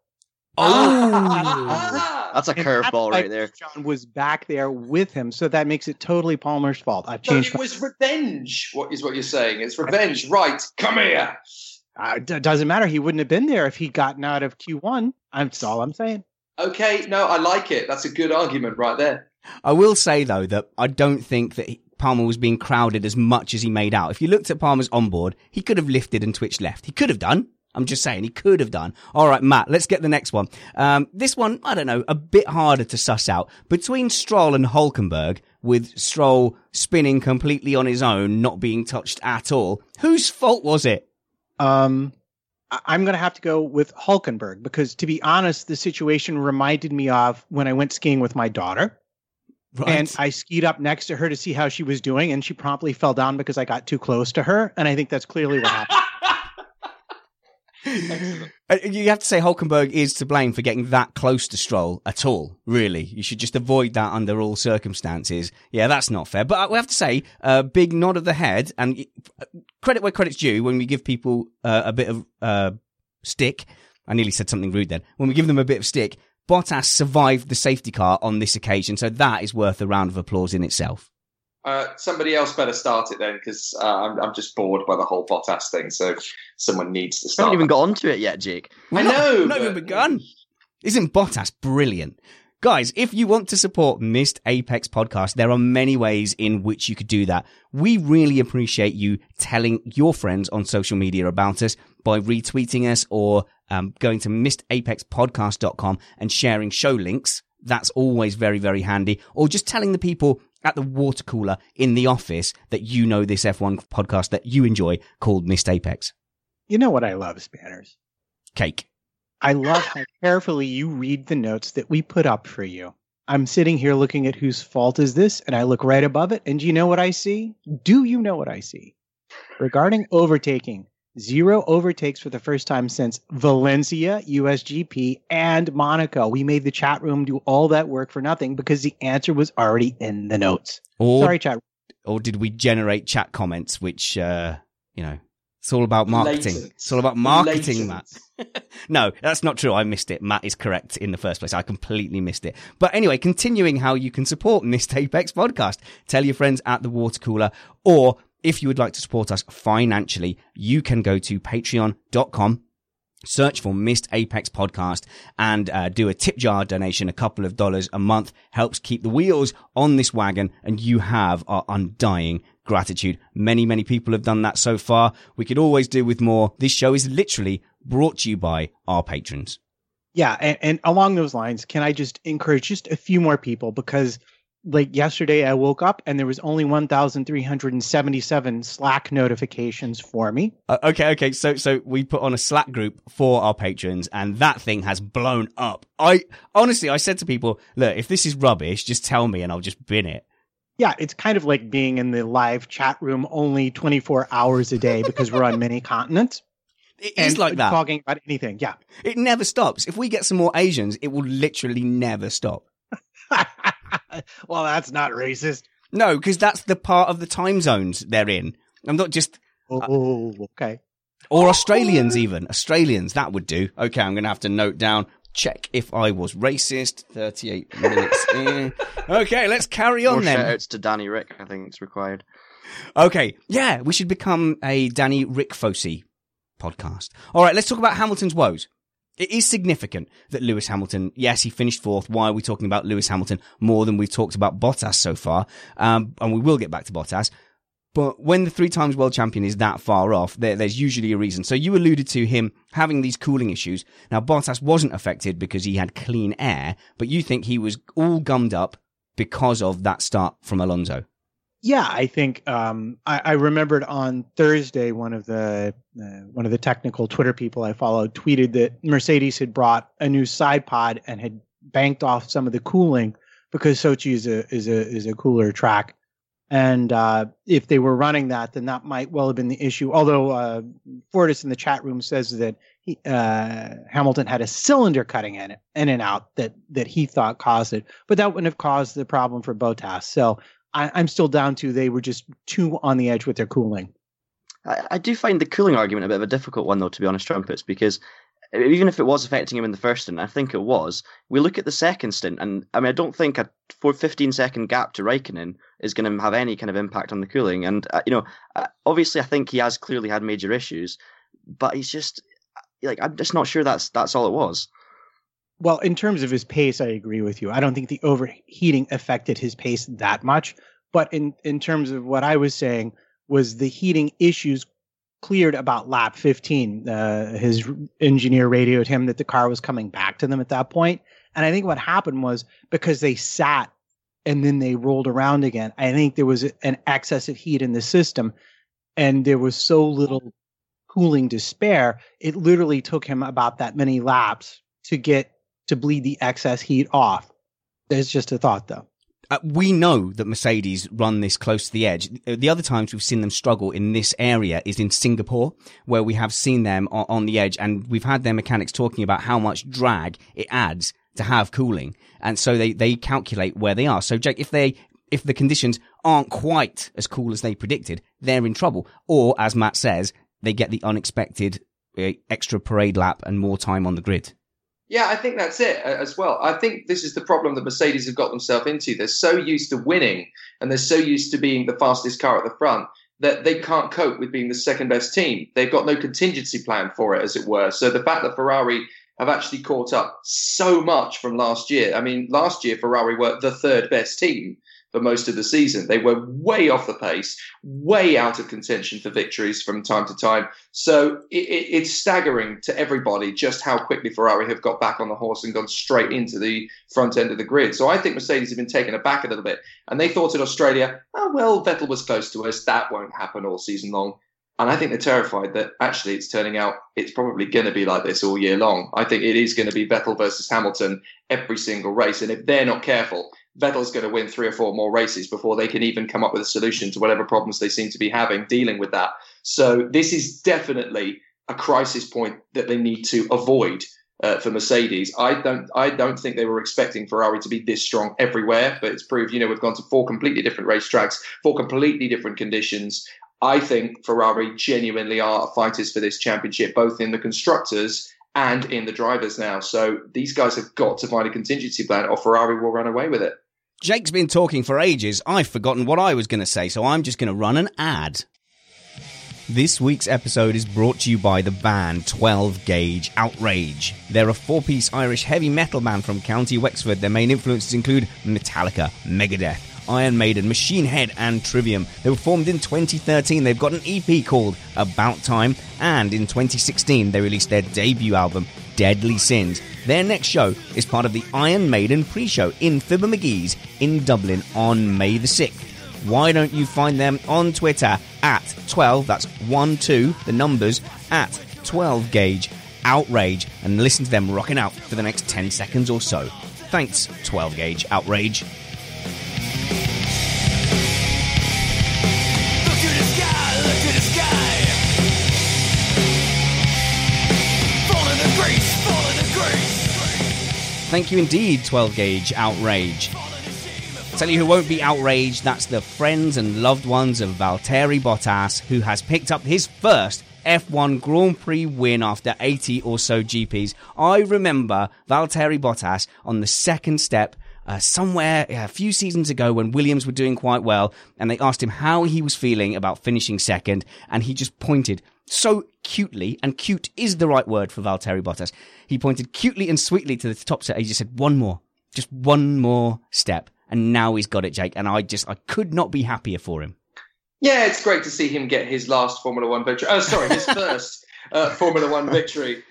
Ah! That's a curveball right there. John was back there with him, so that makes it totally Palmer's fault. I've So changed. it was revenge. What is what you're saying? It's revenge, right? Come here. My, uh, it doesn't matter. He wouldn't have been there if he'd gotten out of Q1. That's all I'm saying. Okay, no, I like it. That's a good argument right there. I will say though that I don't think that he- Palmer was being crowded as much as he made out. If you looked at Palmer's onboard, he could have lifted and twitched left. He could have done. I'm just saying he could have done. All right, Matt, let's get the next one. Um, this one, I don't know, a bit harder to suss out. Between Stroll and Hulkenberg, with Stroll spinning completely on his own, not being touched at all, whose fault was it? Um, I'm going to have to go with Hulkenberg because, to be honest, the situation reminded me of when I went skiing with my daughter. Right. And I skied up next to her to see how she was doing, and she promptly fell down because I got too close to her. And I think that's clearly what happened. Uh, You have to say Hulkenberg is to blame for getting that close to Stroll at all, really. You should just avoid that under all circumstances. Yeah, that's not fair. But uh, we have to say, uh, big nod of the head and uh, credit where credit's due when we give people uh, a bit of uh, stick. I nearly said something rude then. When we give them a bit of stick, Bottas survived the safety car on this occasion, so that is worth a round of applause in itself. Uh, somebody else better start it then, because uh, I'm, I'm just bored by the whole Bottas thing. So someone needs to start. I start. haven't even that. got onto it yet, Jake. I know. Not even but- begun. Isn't Bottas brilliant? Guys, if you want to support Missed Apex podcast, there are many ways in which you could do that. We really appreciate you telling your friends on social media about us by retweeting us or um, going to missedapexpodcast.com and sharing show links. That's always very, very handy. Or just telling the people at the water cooler in the office that you know this F1 podcast that you enjoy called Missed Apex. you know what I love, Spanners? Cake. I love how carefully you read the notes that we put up for you. I'm sitting here looking at whose fault is this, and I look right above it, and do you know what I see? Do you know what I see? Regarding overtaking, Zero overtakes for the first time since Valencia, USGP, and Monaco. We made the chat room do all that work for nothing because the answer was already in the notes. Or, Sorry, chat. or did we generate chat comments, which, uh, you know, it's all about marketing. Latent. It's all about marketing, Latent. Matt. no, that's not true. I missed it. Matt is correct in the first place. I completely missed it. But anyway, continuing how you can support Missed Apex podcast. Tell your friends at the water cooler or if you would like to support us financially, you can go to patreon.com search for Missed Apex Podcast and uh, do a tip jar donation. A couple of dollars a month helps keep the wheels on this wagon, and you have our undying gratitude. Many, many people have done that so far. We could always do with more. This show is literally brought to you by our patrons. Yeah, and, and along those lines, can I just encourage just a few more people because like yesterday I woke up and there was only 1377 Slack notifications for me. Uh, okay, okay. So, so we put on a Slack group for our patrons, and that thing has blown up. I honestly, I said to people, look, if this is rubbish, just tell me, and I'll just bin it. Yeah, it's kind of like being in the live chat room only 24 hours a day because we're on many continents. It is like that. Talking about anything. Yeah. It never stops. If we get some more Asians, it will literally never stop. well, that's not racist. No, because that's the part of the time zones they're in. I'm not just uh, Oh, okay. or Australians even Australians that would do. Okay, I'm gonna have to note down. Check if I was racist. 38 minutes in. Okay, let's carry on More then. shout outs to Danny Rick, I think it's required. Okay, yeah, we should become a Danny Rick Fossey podcast. All right, let's talk about Hamilton's woes. It is significant that Lewis Hamilton, yes, he finished fourth. Why are we talking about Lewis Hamilton more than we've talked about Bottas so far? Um, and we will get back to Bottas. But when the three times world champion is that far off, there, there's usually a reason. So you alluded to him having these cooling issues. Now, Bottas wasn't affected because he had clean air, but you think he was all gummed up because of that start from Alonso. Yeah, I think um, I, I remembered on Thursday one of the uh, one of the technical Twitter people I followed tweeted that Mercedes had brought a new side pod and had banked off some of the cooling because Sochi is a is a is a cooler track, and uh, if they were running that, then that might well have been the issue. Although uh, Fortis in the chat room says that he, uh, Hamilton had a cylinder cutting in in and out that that he thought caused it, but that wouldn't have caused the problem for Bottas. So. I, I'm still down to they were just too on the edge with their cooling. I, I do find the cooling argument a bit of a difficult one, though, to be honest, Trumpets, because even if it was affecting him in the first stint, I think it was. We look at the second stint, and I mean, I don't think a 15 second gap to Raikkonen is going to have any kind of impact on the cooling. And, uh, you know, uh, obviously, I think he has clearly had major issues, but he's just like, I'm just not sure that's that's all it was. Well, in terms of his pace, I agree with you. I don't think the overheating affected his pace that much. But in, in terms of what I was saying, was the heating issues cleared about lap 15. Uh, his engineer radioed him that the car was coming back to them at that point. And I think what happened was because they sat and then they rolled around again, I think there was an excess of heat in the system and there was so little cooling to spare. It literally took him about that many laps to get to bleed the excess heat off. There's just a thought though. Uh, we know that Mercedes run this close to the edge. The other times we've seen them struggle in this area is in Singapore, where we have seen them on, on the edge, and we've had their mechanics talking about how much drag it adds to have cooling, and so they they calculate where they are. So, Jake, if they if the conditions aren't quite as cool as they predicted, they're in trouble. Or, as Matt says, they get the unexpected uh, extra parade lap and more time on the grid. Yeah, I think that's it uh, as well. I think this is the problem that Mercedes have got themselves into. They're so used to winning and they're so used to being the fastest car at the front that they can't cope with being the second best team. They've got no contingency plan for it, as it were. So the fact that Ferrari have actually caught up so much from last year. I mean, last year Ferrari were the third best team for most of the season. They were way off the pace, way out of contention for victories from time to time. So it, it, it's staggering to everybody just how quickly Ferrari have got back on the horse and gone straight into the front end of the grid. So I think Mercedes have been taken aback a little bit. And they thought in Australia, oh, well, Vettel was close to us. That won't happen all season long. And I think they're terrified that actually it's turning out it's probably going to be like this all year long. I think it is going to be Vettel versus Hamilton every single race. And if they're not careful, Vettel's going to win three or four more races before they can even come up with a solution to whatever problems they seem to be having dealing with that. So this is definitely a crisis point that they need to avoid uh, for Mercedes. I don't I don't think they were expecting Ferrari to be this strong everywhere, but it's proved, you know, we've gone to four completely different racetracks, four completely different conditions. I think Ferrari genuinely are fighters for this championship, both in the constructors and in the drivers now. So these guys have got to find a contingency plan, or Ferrari will run away with it. Jake's been talking for ages. I've forgotten what I was going to say, so I'm just going to run an ad. This week's episode is brought to you by the band 12 Gauge Outrage. They're a four piece Irish heavy metal band from County Wexford. Their main influences include Metallica, Megadeth, Iron Maiden, Machine Head, and Trivium. They were formed in 2013. They've got an EP called About Time, and in 2016 they released their debut album, Deadly Sins. Their next show is part of the Iron Maiden pre show in Fibber McGee's in Dublin on May the 6th. Why don't you find them on Twitter at 12, that's 1 2, the numbers, at 12 gauge outrage, and listen to them rocking out for the next 10 seconds or so. Thanks, 12 gauge outrage. Thank you indeed, 12 gauge outrage. Tell you who won't be outraged, that's the friends and loved ones of Valtteri Bottas, who has picked up his first F1 Grand Prix win after 80 or so GPs. I remember Valtteri Bottas on the second step uh, somewhere a few seasons ago when Williams were doing quite well, and they asked him how he was feeling about finishing second, and he just pointed so cutely, and cute is the right word for Valtteri Bottas. He pointed cutely and sweetly to the top set. He just said, one more, just one more step. And now he's got it, Jake. And I just, I could not be happier for him. Yeah, it's great to see him get his last Formula One victory. Oh, sorry, his first uh, Formula One victory.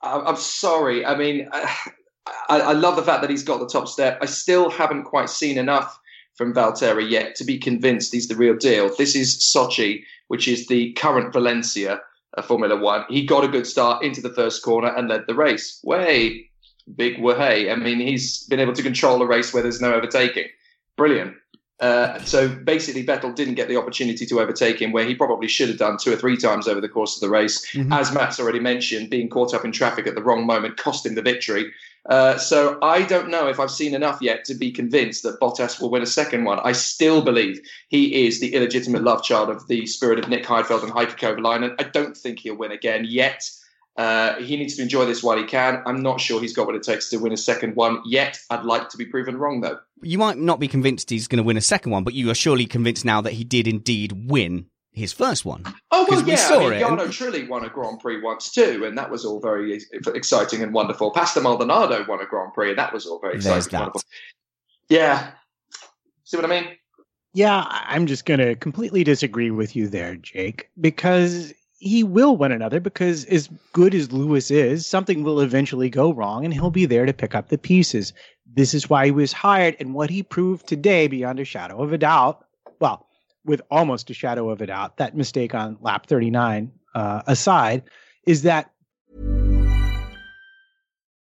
I'm sorry. I mean, I, I, love the fact that he's got the top step. I still haven't quite seen enough from Valtteri yet to be convinced he's the real deal. This is Sochi, which is the current Valencia of Formula One. He got a good start into the first corner and led the race. Way, big way. I mean, he's been able to control a race where there's no overtaking. Brilliant. Uh, so basically, Vettel didn't get the opportunity to overtake him, where he probably should have done two or three times over the course of the race. Mm-hmm. As Matt's already mentioned, being caught up in traffic at the wrong moment cost him the victory. Uh, so I don't know if I've seen enough yet to be convinced that Bottas will win a second one. I still believe he is the illegitimate love child of the spirit of Nick Heidfeld and Heikki Kovalainen. And I don't think he'll win again yet. Uh, he needs to enjoy this while he can. I'm not sure he's got what it takes to win a second one yet. I'd like to be proven wrong, though. You might not be convinced he's going to win a second one, but you are surely convinced now that he did indeed win his first one. Oh well, yeah. We saw I mean, Jarno and... Trulli won a Grand Prix once too, and that was all very exciting and wonderful. Pastor Maldonado won a Grand Prix, and that was all very exciting. and wonderful. Yeah, see what I mean? Yeah, I'm just going to completely disagree with you there, Jake, because he will win another. Because as good as Lewis is, something will eventually go wrong, and he'll be there to pick up the pieces. This is why he was hired, and what he proved today, beyond a shadow of a doubt. Well, with almost a shadow of a doubt, that mistake on lap 39 uh, aside, is that.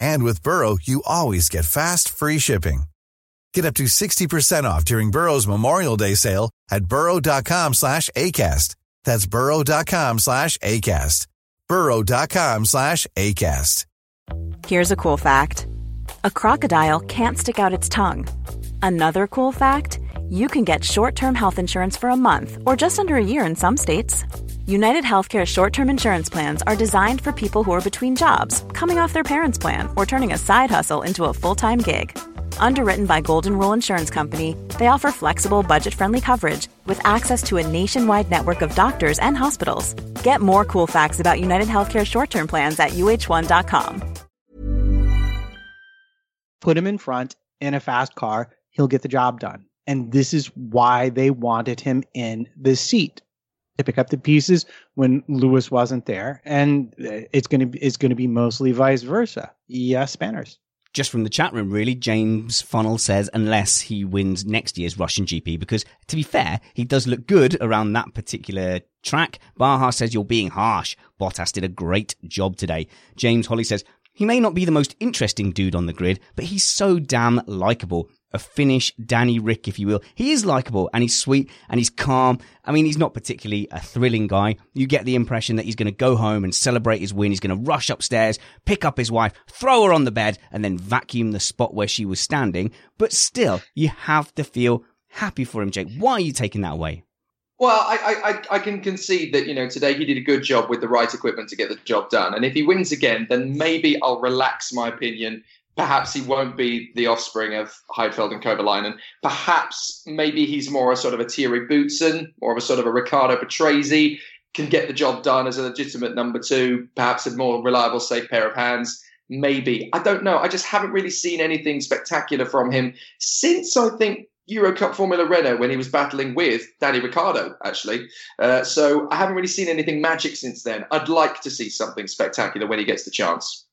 And with Burrow, you always get fast, free shipping. Get up to 60% off during Burrow's Memorial Day sale at burrow.com slash ACAST. That's burrow.com slash ACAST. burrow.com slash ACAST. Here's a cool fact. A crocodile can't stick out its tongue. Another cool fact, you can get short-term health insurance for a month or just under a year in some states. United Healthcare short term insurance plans are designed for people who are between jobs, coming off their parents' plan, or turning a side hustle into a full time gig. Underwritten by Golden Rule Insurance Company, they offer flexible, budget friendly coverage with access to a nationwide network of doctors and hospitals. Get more cool facts about United Healthcare short term plans at uh1.com. Put him in front in a fast car, he'll get the job done. And this is why they wanted him in the seat to pick up the pieces when Lewis wasn't there. And it's going to be, it's to be mostly vice versa. Yes, Spanners just from the chat room, really, James Funnel says, unless he wins next year's Russian GP, because to be fair, he does look good around that particular track. Baha says you're being harsh. Bottas did a great job today. James Holly says, he may not be the most interesting dude on the grid, but he's so damn likable a Finnish Danny Rick, if you will. He is likable and he's sweet and he's calm. I mean, he's not particularly a thrilling guy. You get the impression that he's going to go home and celebrate his win. He's going to rush upstairs, pick up his wife, throw her on the bed, and then vacuum the spot where she was standing. But still, you have to feel happy for him, Jake. Why are you taking that away? Well, I, I, I can concede that you know today he did a good job with the right equipment to get the job done, and if he wins again, then maybe I'll relax my opinion perhaps he won't be the offspring of Heidfeld and Kovalainen. Perhaps maybe he's more a sort of a Thierry Boutsen, more of a sort of a Riccardo Patrese, can get the job done as a legitimate number two, perhaps a more reliable, safe pair of hands. Maybe. I don't know. I just haven't really seen anything spectacular from him since I think Eurocup Formula Renault when he was battling with Danny Ricciardo, actually. Uh, so I haven't really seen anything magic since then. I'd like to see something spectacular when he gets the chance.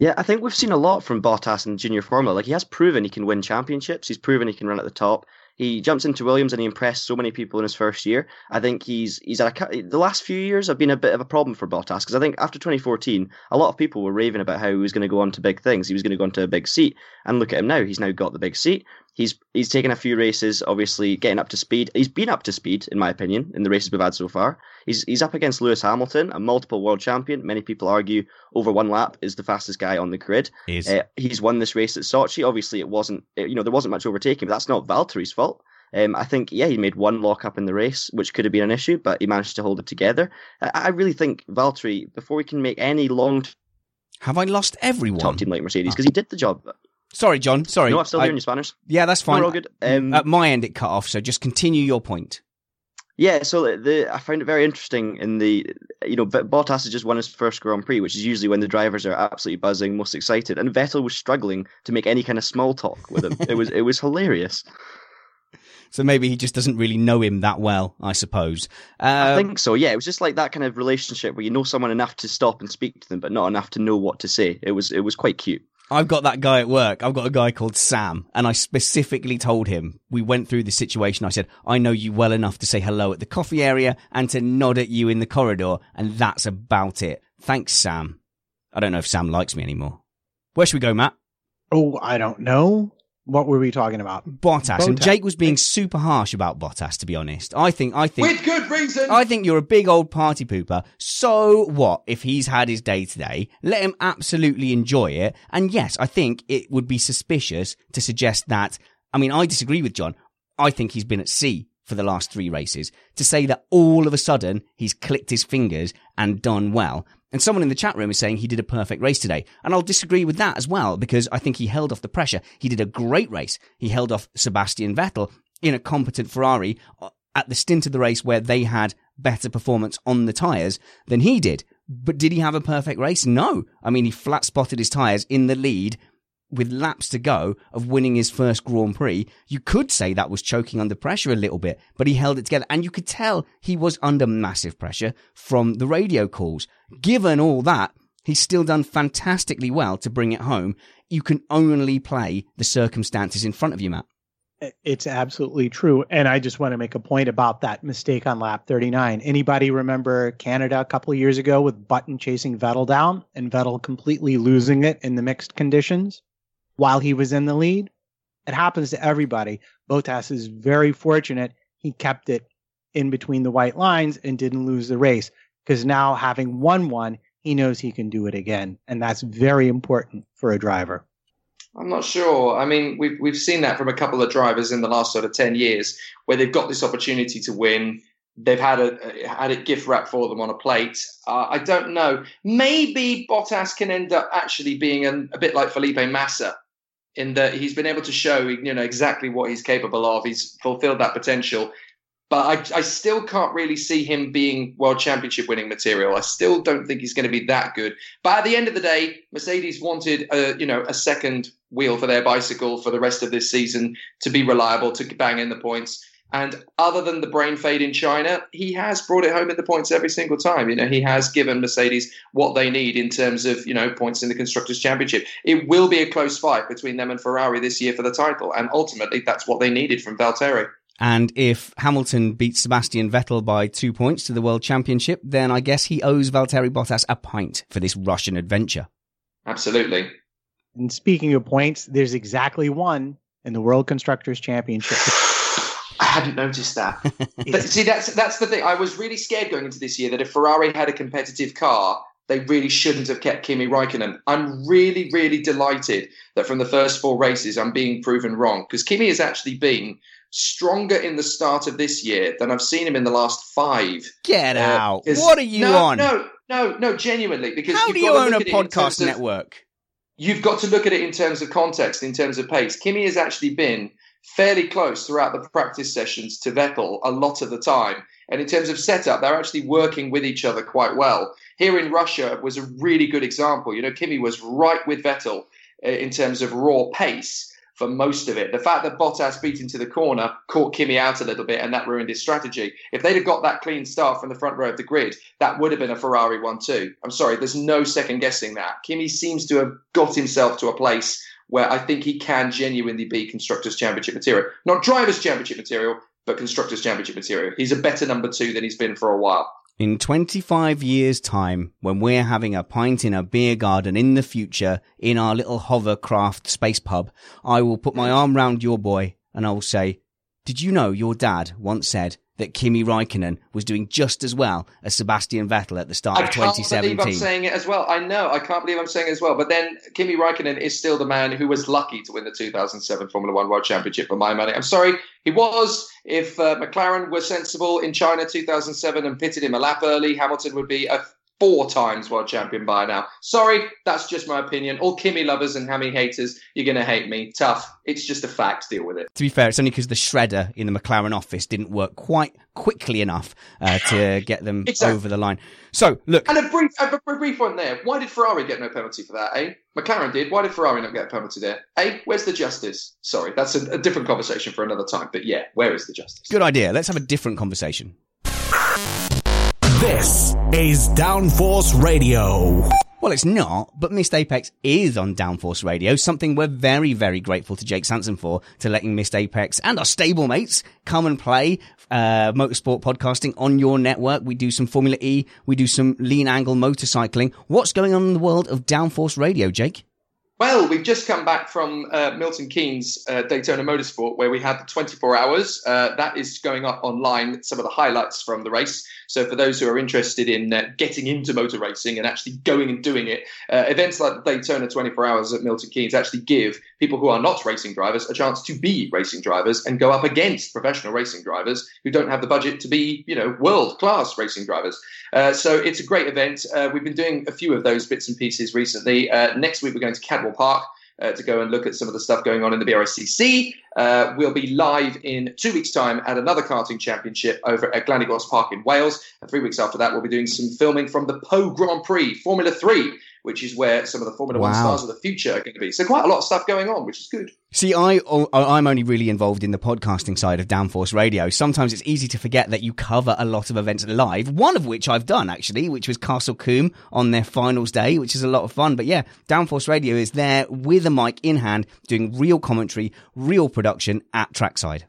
Yeah, I think we've seen a lot from Bottas in junior formula. Like he has proven he can win championships. He's proven he can run at the top. He jumps into Williams and he impressed so many people in his first year. I think he's he's at a, the last few years have been a bit of a problem for Bottas because I think after 2014, a lot of people were raving about how he was going to go on to big things. He was going to go into a big seat, and look at him now. He's now got the big seat. He's he's taken a few races, obviously getting up to speed. He's been up to speed, in my opinion, in the races we've had so far. He's he's up against Lewis Hamilton, a multiple world champion. Many people argue over one lap is the fastest guy on the grid. He uh, he's won this race at Sochi. Obviously, it wasn't you know there wasn't much overtaking, but that's not Valtteri's fault. Um, I think, yeah, he made one lock up in the race, which could have been an issue, but he managed to hold it together. I, I really think Valtteri, before we can make any long have I lost everyone? Top team like Mercedes because he did the job. Sorry, John. Sorry. No, I'm still hearing you, Spanners. Yeah, that's fine. We're all good. Um, At my end, it cut off. So just continue your point. Yeah, so the I found it very interesting in the you know Bottas has just won his first Grand Prix, which is usually when the drivers are absolutely buzzing, most excited, and Vettel was struggling to make any kind of small talk with him. it was it was hilarious. So maybe he just doesn't really know him that well, I suppose. Uh, I think so. Yeah, it was just like that kind of relationship where you know someone enough to stop and speak to them, but not enough to know what to say. It was it was quite cute. I've got that guy at work. I've got a guy called Sam, and I specifically told him we went through the situation. I said, I know you well enough to say hello at the coffee area and to nod at you in the corridor, and that's about it. Thanks, Sam. I don't know if Sam likes me anymore. Where should we go, Matt? Oh, I don't know. What were we talking about? Bottas. Bottas. And Jake was being super harsh about Bottas, to be honest. I think, I think. With good reason! I think you're a big old party pooper. So what if he's had his day today? Let him absolutely enjoy it. And yes, I think it would be suspicious to suggest that. I mean, I disagree with John. I think he's been at sea for the last three races. To say that all of a sudden he's clicked his fingers and done well. And someone in the chat room is saying he did a perfect race today. And I'll disagree with that as well, because I think he held off the pressure. He did a great race. He held off Sebastian Vettel in a competent Ferrari uh, at the stint of the race where they had better performance on the tyres than he did. But did he have a perfect race? No. I mean, he flat spotted his tyres in the lead with laps to go of winning his first Grand Prix, you could say that was choking under pressure a little bit, but he held it together. And you could tell he was under massive pressure from the radio calls. Given all that, he's still done fantastically well to bring it home. You can only play the circumstances in front of you, Matt. It's absolutely true. And I just want to make a point about that mistake on lap 39. Anybody remember Canada a couple of years ago with Button chasing Vettel down and Vettel completely losing it in the mixed conditions? While he was in the lead. It happens to everybody. Bottas is very fortunate he kept it in between the white lines and didn't lose the race because now having won one, he knows he can do it again. And that's very important for a driver. I'm not sure. I mean, we've we've seen that from a couple of drivers in the last sort of ten years, where they've got this opportunity to win. They've had a had a gift wrap for them on a plate. Uh, I don't know. Maybe Bottas can end up actually being an, a bit like Felipe Massa, in that he's been able to show you know exactly what he's capable of. He's fulfilled that potential. But I, I still can't really see him being world championship winning material. I still don't think he's going to be that good. But at the end of the day, Mercedes wanted a, you know a second wheel for their bicycle for the rest of this season to be reliable, to bang in the points. And other than the brain fade in China, he has brought it home in the points every single time. You know, he has given Mercedes what they need in terms of, you know, points in the Constructors' Championship. It will be a close fight between them and Ferrari this year for the title. And ultimately, that's what they needed from Valtteri. And if Hamilton beats Sebastian Vettel by two points to the World Championship, then I guess he owes Valtteri Bottas a pint for this Russian adventure. Absolutely. And speaking of points, there's exactly one in the World Constructors' Championship. I hadn't noticed that. but see, that's that's the thing. I was really scared going into this year that if Ferrari had a competitive car, they really shouldn't have kept Kimi Raikkonen. I'm really, really delighted that from the first four races, I'm being proven wrong because Kimi has actually been stronger in the start of this year than I've seen him in the last five. Get uh, out! What are you no, on? No, no, no. Genuinely, because how do you own a podcast network? Of, you've got to look at it in terms of context, in terms of pace. Kimi has actually been fairly close throughout the practice sessions to Vettel a lot of the time. And in terms of setup, they're actually working with each other quite well. Here in Russia was a really good example. You know, Kimi was right with Vettel uh, in terms of raw pace for most of it. The fact that Bottas beat into the corner caught Kimi out a little bit, and that ruined his strategy. If they'd have got that clean start from the front row of the grid, that would have been a Ferrari 1 2. I'm sorry, there's no second guessing that. Kimi seems to have got himself to a place where I think he can genuinely be Constructors' Championship material. Not Drivers' Championship material, but Constructors' Championship material. He's a better number two than he's been for a while. In 25 years' time, when we're having a pint in a beer garden in the future, in our little hovercraft space pub, I will put my arm round your boy and I will say, Did you know your dad once said that Kimi Raikkonen was doing just as well as Sebastian Vettel at the start I of 2017. I can't believe I'm saying it as well. I know. I can't believe I'm saying it as well. But then Kimi Raikkonen is still the man who was lucky to win the 2007 Formula One World Championship for my money. I'm sorry. He was. If uh, McLaren were sensible in China 2007 and pitted him a lap early, Hamilton would be a four times world champion by now. Sorry, that's just my opinion. All Kimi lovers and Hammy haters, you're going to hate me. Tough. It's just a fact. Deal with it. To be fair, it's only because the shredder in the McLaren office didn't work quite quickly enough uh, to get them exactly. over the line. So, look. And a brief, a brief one there. Why did Ferrari get no penalty for that, eh? McLaren did. Why did Ferrari not get a penalty there? Eh? Where's the justice? Sorry, that's a, a different conversation for another time. But yeah, where is the justice? Good idea. Let's have a different conversation. This is Downforce Radio. Well, it's not, but Missed Apex is on Downforce Radio, something we're very, very grateful to Jake Sanson for, to letting Missed Apex and our stablemates come and play uh, motorsport podcasting on your network. We do some Formula E, we do some lean angle motorcycling. What's going on in the world of Downforce Radio, Jake? Well, we've just come back from uh, Milton Keynes uh, Daytona Motorsport, where we had the 24 hours. Uh, that is going up online, some of the highlights from the race. So, for those who are interested in uh, getting into motor racing and actually going and doing it, uh, events like the Daytona 24 hours at Milton Keynes actually give people who are not racing drivers a chance to be racing drivers and go up against professional racing drivers who don't have the budget to be, you know, world class racing drivers. Uh, so, it's a great event. we've been doing a few of those bits and pieces recently. next week, we're going to Cadwell Park. Uh, to go and look at some of the stuff going on in the BRCC. Uh, we'll be live in two weeks' time at another karting championship over at Glan-y-Gors Park in Wales. And three weeks after that, we'll be doing some filming from the Pau Grand Prix Formula 3, which is where some of the Formula wow. One stars of the future are going to be. So quite a lot of stuff going on, which is good. See, I I'm only really involved in the podcasting side of Downforce Radio. Sometimes it's easy to forget that you cover a lot of events live. One of which I've done actually, which was Castle Combe on their finals day, which is a lot of fun. But yeah, Downforce Radio is there with a mic in hand, doing real commentary, real production at trackside.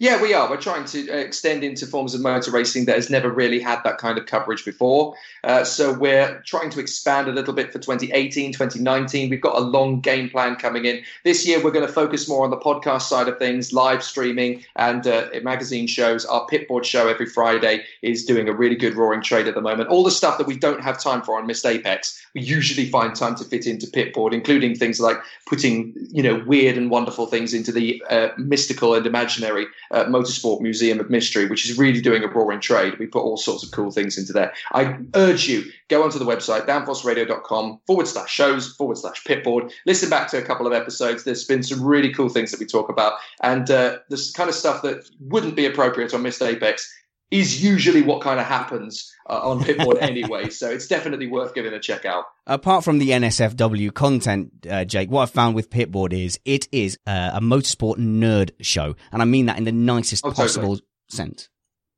Yeah, we are. We're trying to uh, extend into forms of motor racing that has never really had that kind of coverage before. Uh, so we're trying to expand a little bit for 2018, 2019. We've got a long game plan coming in. This year, we're going to focus more on the podcast side of things, live streaming and uh, magazine shows. Our Pitboard show every Friday is doing a really good roaring trade at the moment. All the stuff that we don't have time for on Missed Apex, we usually find time to fit into Pitboard, including things like putting, you know, weird and wonderful things into the uh, mystical and imaginary uh, Motorsport Museum of Mystery, which is really doing a roaring trade. We put all sorts of cool things into there. I urge you, go onto the website, downforceradio.com forward slash shows forward slash pitboard. Listen back to a couple of episodes. There's been some really cool things that we talk about. And uh, this kind of stuff that wouldn't be appropriate on Missed Apex is usually what kind of happens uh, on Pitboard anyway. So it's definitely worth giving a check out. Apart from the NSFW content, uh, Jake, what I've found with Pitboard is it is uh, a motorsport nerd show. And I mean that in the nicest Oh, totally. possible sense.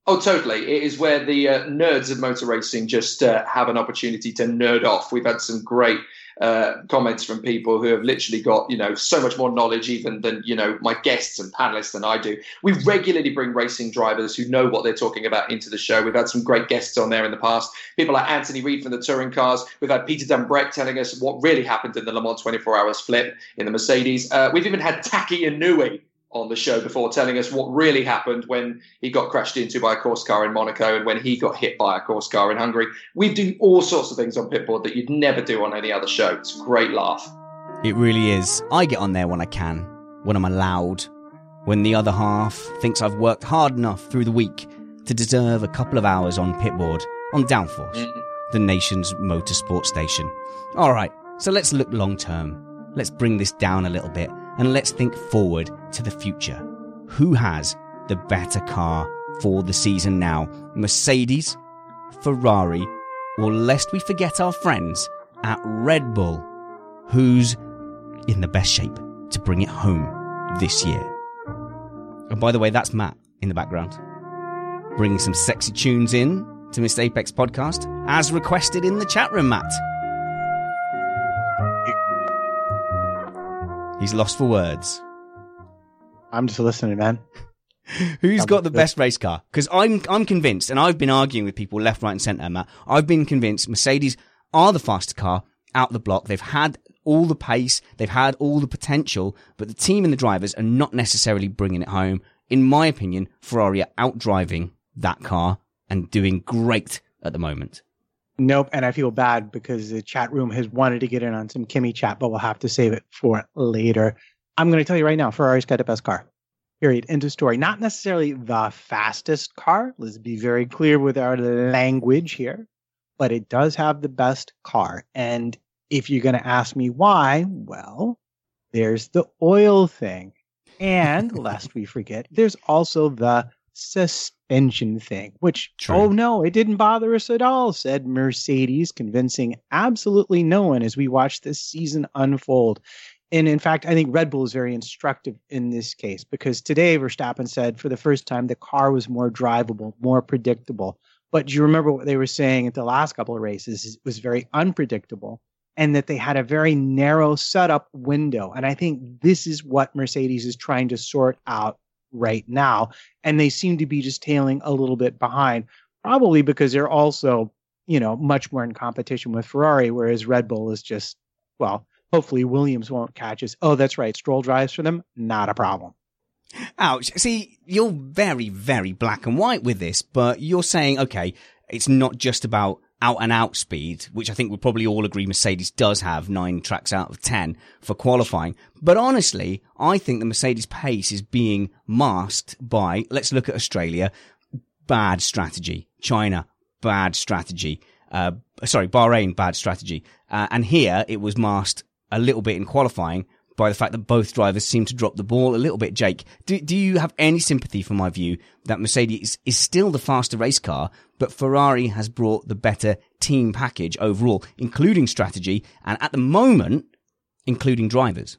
Oh, totally. It is where the uh, nerds of motor racing just uh, have an opportunity to nerd off. We've had some great uh, comments from people who have literally got, you know, so much more knowledge even than, you know, my guests and panelists than I do. We regularly bring racing drivers who know what they're talking about into the show. We've had some great guests on there in the past. People like Anthony Reid from the Touring Cars. We've had Peter Dumbreck telling us what really happened in the Le Mans 24 Hours flip in the Mercedes. Uh, we've even had Taki Inoue on the show before telling us what really happened when he got crashed into by a course car in Monaco and when he got hit by a course car in Hungary. We do all sorts of things on Pitboard that you'd never do on any other show. It's a great laugh. It really is. I get on there when I can, when I'm allowed, when the other half thinks I've worked hard enough through the week to deserve a couple of hours on Pitboard on Downforce, mm-hmm. the nation's motorsport station. All right, so let's look long term. Let's bring this down a little bit and let's think forward to the future. Who has the better car for the season now? Mercedes, Ferrari, or lest we forget our friends at Red Bull, who's in the best shape to bring it home this year. And by the way, that's Matt in the background, bringing some sexy tunes in to Missed Apex podcast, as requested in the chat room, Matt. He's lost for words. I'm just listening, man. Who's got the best race car? Because I'm I'm convinced, and I've been arguing with people left, right, and centre, Matt. I've been convinced Mercedes are the faster car out the block. They've had all the pace, they've had all the potential, but the team and the drivers are not necessarily bringing it home. In my opinion, Ferrari are outdriving that car and doing great at the moment. Nope, and I feel bad because the chat room has wanted to get in on some Kimi chat, but we'll have to save it for later. I'm going to tell you right now, Ferrari's got the best car. Period. End of story. Not necessarily the fastest car. Let's be very clear with our language here, but it does have the best car. And if you're going to ask me why, well, there's the oil thing. And lest we forget, there's also the suspension thing, which, oh no, it didn't bother us at all, said Mercedes, convincing absolutely no one as we watch this season unfold. And in fact, I think Red Bull is very instructive in this case because today Verstappen said for the first time the car was more drivable, more predictable. But do you remember what they were saying at the last couple of races? It was very unpredictable and that they had a very narrow setup window. And I think this is what Mercedes is trying to sort out right now. And they seem to be just tailing a little bit behind, probably because they're also, you know, much more in competition with Ferrari, whereas Red Bull is just, well, hopefully Williams won't catch us. Oh, that's right. Stroll drives for them. Not a problem. Ouch. See, you're very, very black and white with this, but you're saying, okay, it's not just about out and out speed, which I think we probably all agree Mercedes does have nine tracks out of 10 for qualifying. But honestly, I think the Mercedes pace is being masked by, let's look at Australia, bad strategy. China, bad strategy. Uh, sorry, Bahrain, bad strategy. Uh, and here it was masked a little bit in qualifying by the fact that both drivers seem to drop the ball a little bit. Jake, do, do you have any sympathy for my view that Mercedes is still the faster race car, but Ferrari has brought the better team package overall, including strategy, and at the moment, including drivers?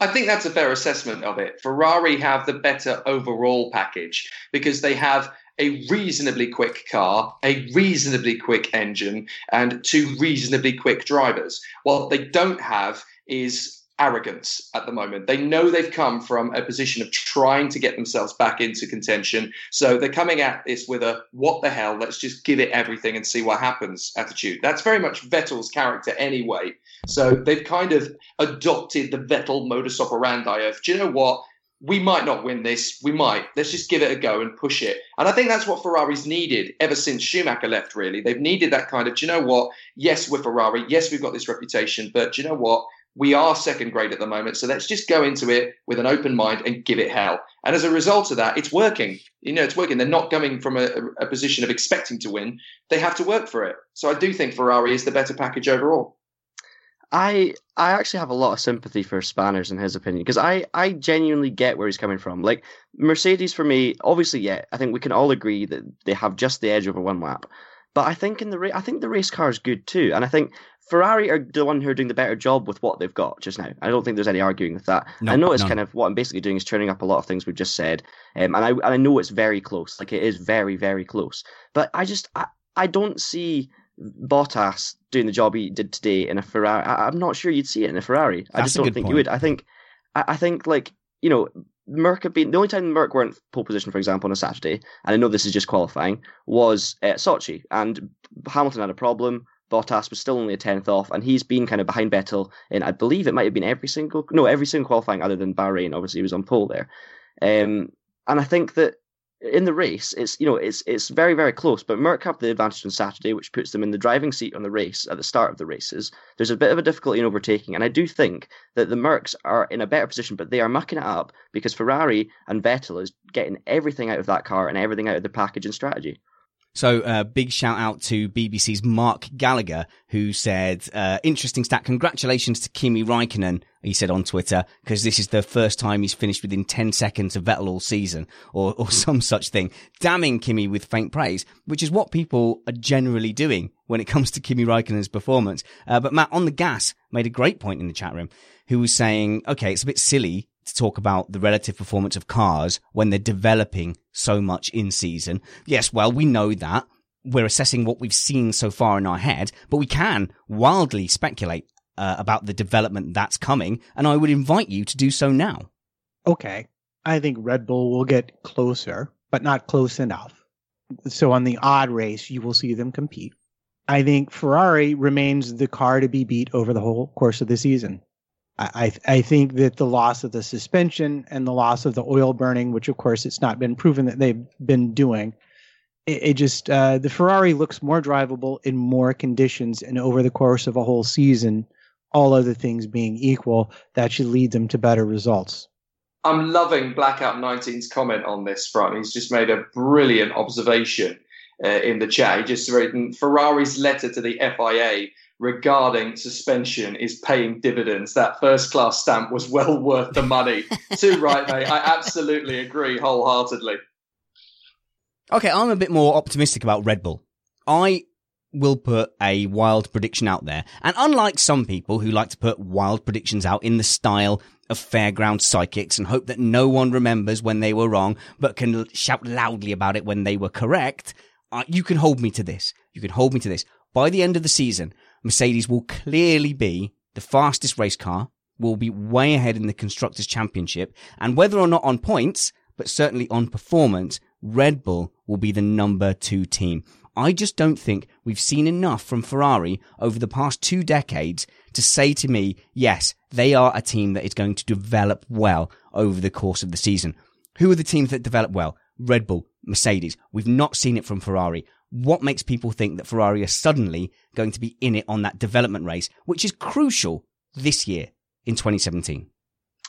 I think that's a fair assessment of it. Ferrari have the better overall package because they have a reasonably quick car, a reasonably quick engine, and two reasonably quick drivers. What they don't have is arrogance at the moment. They know they've come from a position of trying to get themselves back into contention. So they're coming at this with a what the hell, let's just give it everything and see what happens attitude. That's very much Vettel's character anyway. So they've kind of adopted the Vettel modus operandi of, do you know what? We might not win this. We might. Let's just give it a go and push it. And I think that's what Ferrari's needed ever since Schumacher left, really. They've needed that kind of, do you know what? Yes, we're Ferrari. Yes, we've got this reputation. But do you know what? We are second grade at the moment, so let's just go into it with an open mind and give it hell. And as a result of that, it's working. You know, it's working. They're not coming from a, a position of expecting to win. They have to work for it. So I do think Ferrari is the better package overall. I I actually have a lot of sympathy for Spanners in his opinion because I I genuinely get where he's coming from. Like Mercedes for me, obviously, yeah, I think we can all agree that they have just the edge over one lap. But I think in the ra- I think the race car is good too, and I think Ferrari are the one who are doing the better job with what they've got just now. I don't think there's any arguing with that. No, I know it's none. kind of what I'm basically doing is turning up a lot of things we've just said, um, and I and I know it's very close. Like it is very very close. But I just I, I don't see Bottas doing the job he did today in a Ferrari. I, I'm not sure you'd see it in a Ferrari. I just don't think point. you would. I think I, I think like you know. Merc had been the only time Merc weren't pole position, for example, on a Saturday, and I know this is just qualifying, was at Sochi, and Hamilton had a problem. Bottas was still only a tenth off, and he's been kind of behind Vettel in, I believe it might have been every single, no, every single qualifying other than Bahrain. Obviously, he was on pole there, um, and I think that in the race, it's you know it's it's very very close. But Merc have the advantage on Saturday, which puts them in the driving seat on the race at the start of the races. There's a bit of a difficulty in overtaking, and I do think that the Mercs are in a better position, but they are mucking it up because Ferrari and Vettel is getting everything out of that car and everything out of the package and strategy. So, uh, big shout out to BBC's Mark Gallagher, who said, uh, interesting stat. Congratulations to Kimi Raikkonen, he said on Twitter, because this is the first time he's finished within 10 seconds of Vettel all season, or, or some such thing. Damning Kimi with faint praise, which is what people are generally doing when it comes to Kimi Raikkonen's performance. Uh, but Matt on the gas made a great point in the chat room, who was saying, okay, it's a bit silly to talk about the relative performance of cars when they're developing so much in season. Yes, well, we know that. We're assessing what we've seen so far in our head, but we can wildly speculate uh, about the development that's coming, and I would invite you to do so now. Okay. I think Red Bull will get closer, but not close enough. So on the odd race, you will see them compete. I think Ferrari remains the car to be beat over the whole course of the season. I, I think that the loss of the suspension and the loss of the oil burning, which of course it's not been proven that they've been doing, it, it just uh, the Ferrari looks more drivable in more conditions, and over the course of a whole season, all other things being equal, that should lead them to better results. I'm loving Blackout 19's comment on this front. He's just made a brilliant observation uh, in the chat. He just written Ferrari's letter to the FIA regarding suspension is paying dividends. That first class stamp was well worth the money. Too right, mate. I absolutely agree wholeheartedly. Okay, I'm a bit more optimistic about Red Bull. I will put a wild prediction out there. And unlike some people who like to put wild predictions out in the style of fairground psychics and hope that no one remembers when they were wrong, but can shout loudly about it when they were correct, uh, you can hold me to this. You can hold me to this. By the end of the season, Mercedes will clearly be the fastest race car, will be way ahead in the Constructors' Championship, and whether or not on points, but certainly on performance, Red Bull will be the number two team. I just don't think we've seen enough from Ferrari over the past two decades to say to me, yes, they are a team that is going to develop well over the course of the season. Who are the teams that develop well? Red Bull, Mercedes. We've not seen it from Ferrari. What makes people think that Ferrari are suddenly going to be in it on that development race, which is crucial this year in 2017?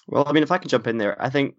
Well, I mean, if I can jump in there, I think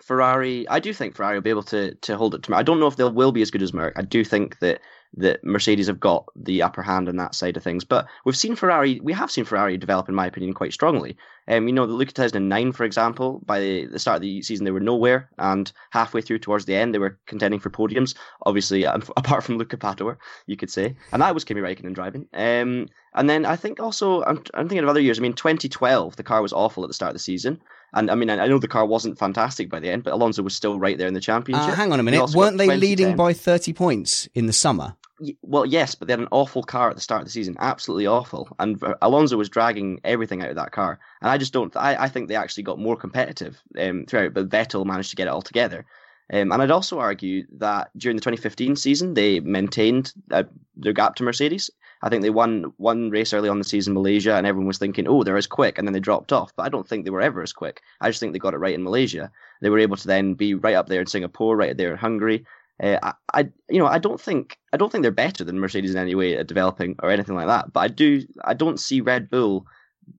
Ferrari. I do think Ferrari will be able to to hold it to. I don't know if they will be as good as Merc. I do think that that Mercedes have got the upper hand on that side of things. But we've seen Ferrari. We have seen Ferrari develop, in my opinion, quite strongly. Um, you know, look at 2009, for example. By the, the start of the season, they were nowhere, and halfway through towards the end, they were contending for podiums. Obviously, um, apart from Luca Badoer, you could say, and that was Kimi Räikkönen driving. Um, and then I think also, I'm, I'm thinking of other years. I mean, 2012, the car was awful at the start of the season. And I mean, I I know the car wasn't fantastic by the end, but Alonso was still right there in the championship. Uh, hang on a minute. Weren't they leading by 30 points in the summer? Well, yes, but they had an awful car at the start of the season, absolutely awful, and Alonso was dragging everything out of that car. And I just don't. I, I think they actually got more competitive um, throughout, but Vettel managed to get it all together. Um, and I'd also argue that during the 2015 season, they maintained uh, their gap to Mercedes. I think they won one race early on the season, Malaysia, and everyone was thinking, "Oh, they're as quick," and then they dropped off. But I don't think they were ever as quick. I just think they got it right in Malaysia. They were able to then be right up there in Singapore, right there in Hungary. Uh, I, I, you know, I don't think I don't think they're better than Mercedes in any way at developing or anything like that. But I do, I don't see Red Bull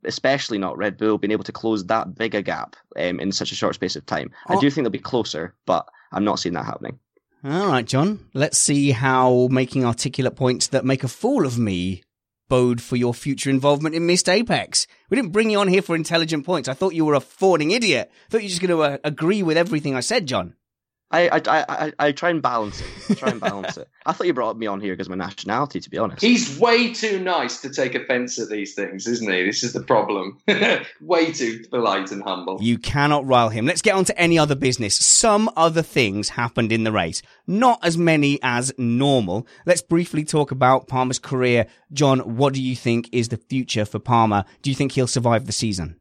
especially not Red Bull, being able to close that big a gap um, in such a short space of time. I do think they'll be closer, but I'm not seeing that happening. All right, John. Let's see how making articulate points that make a fool of me bode for your future involvement in Missed Apex. We didn't bring you on here for intelligent points. I thought you were a fawning idiot. I thought you were just going to uh, agree with everything I said, John. I, I, I, I try and balance it. I try and balance it. I thought you brought me on here because of my nationality, to be honest. He's way too nice to take offence at these things, isn't he? This is the problem. way too polite and humble. You cannot rile him. Let's get on to any other business. Some other things happened in the race. Not as many as normal. Let's briefly talk about Palmer's career. John, what do you think is the future for Palmer? Do you think he'll survive the season?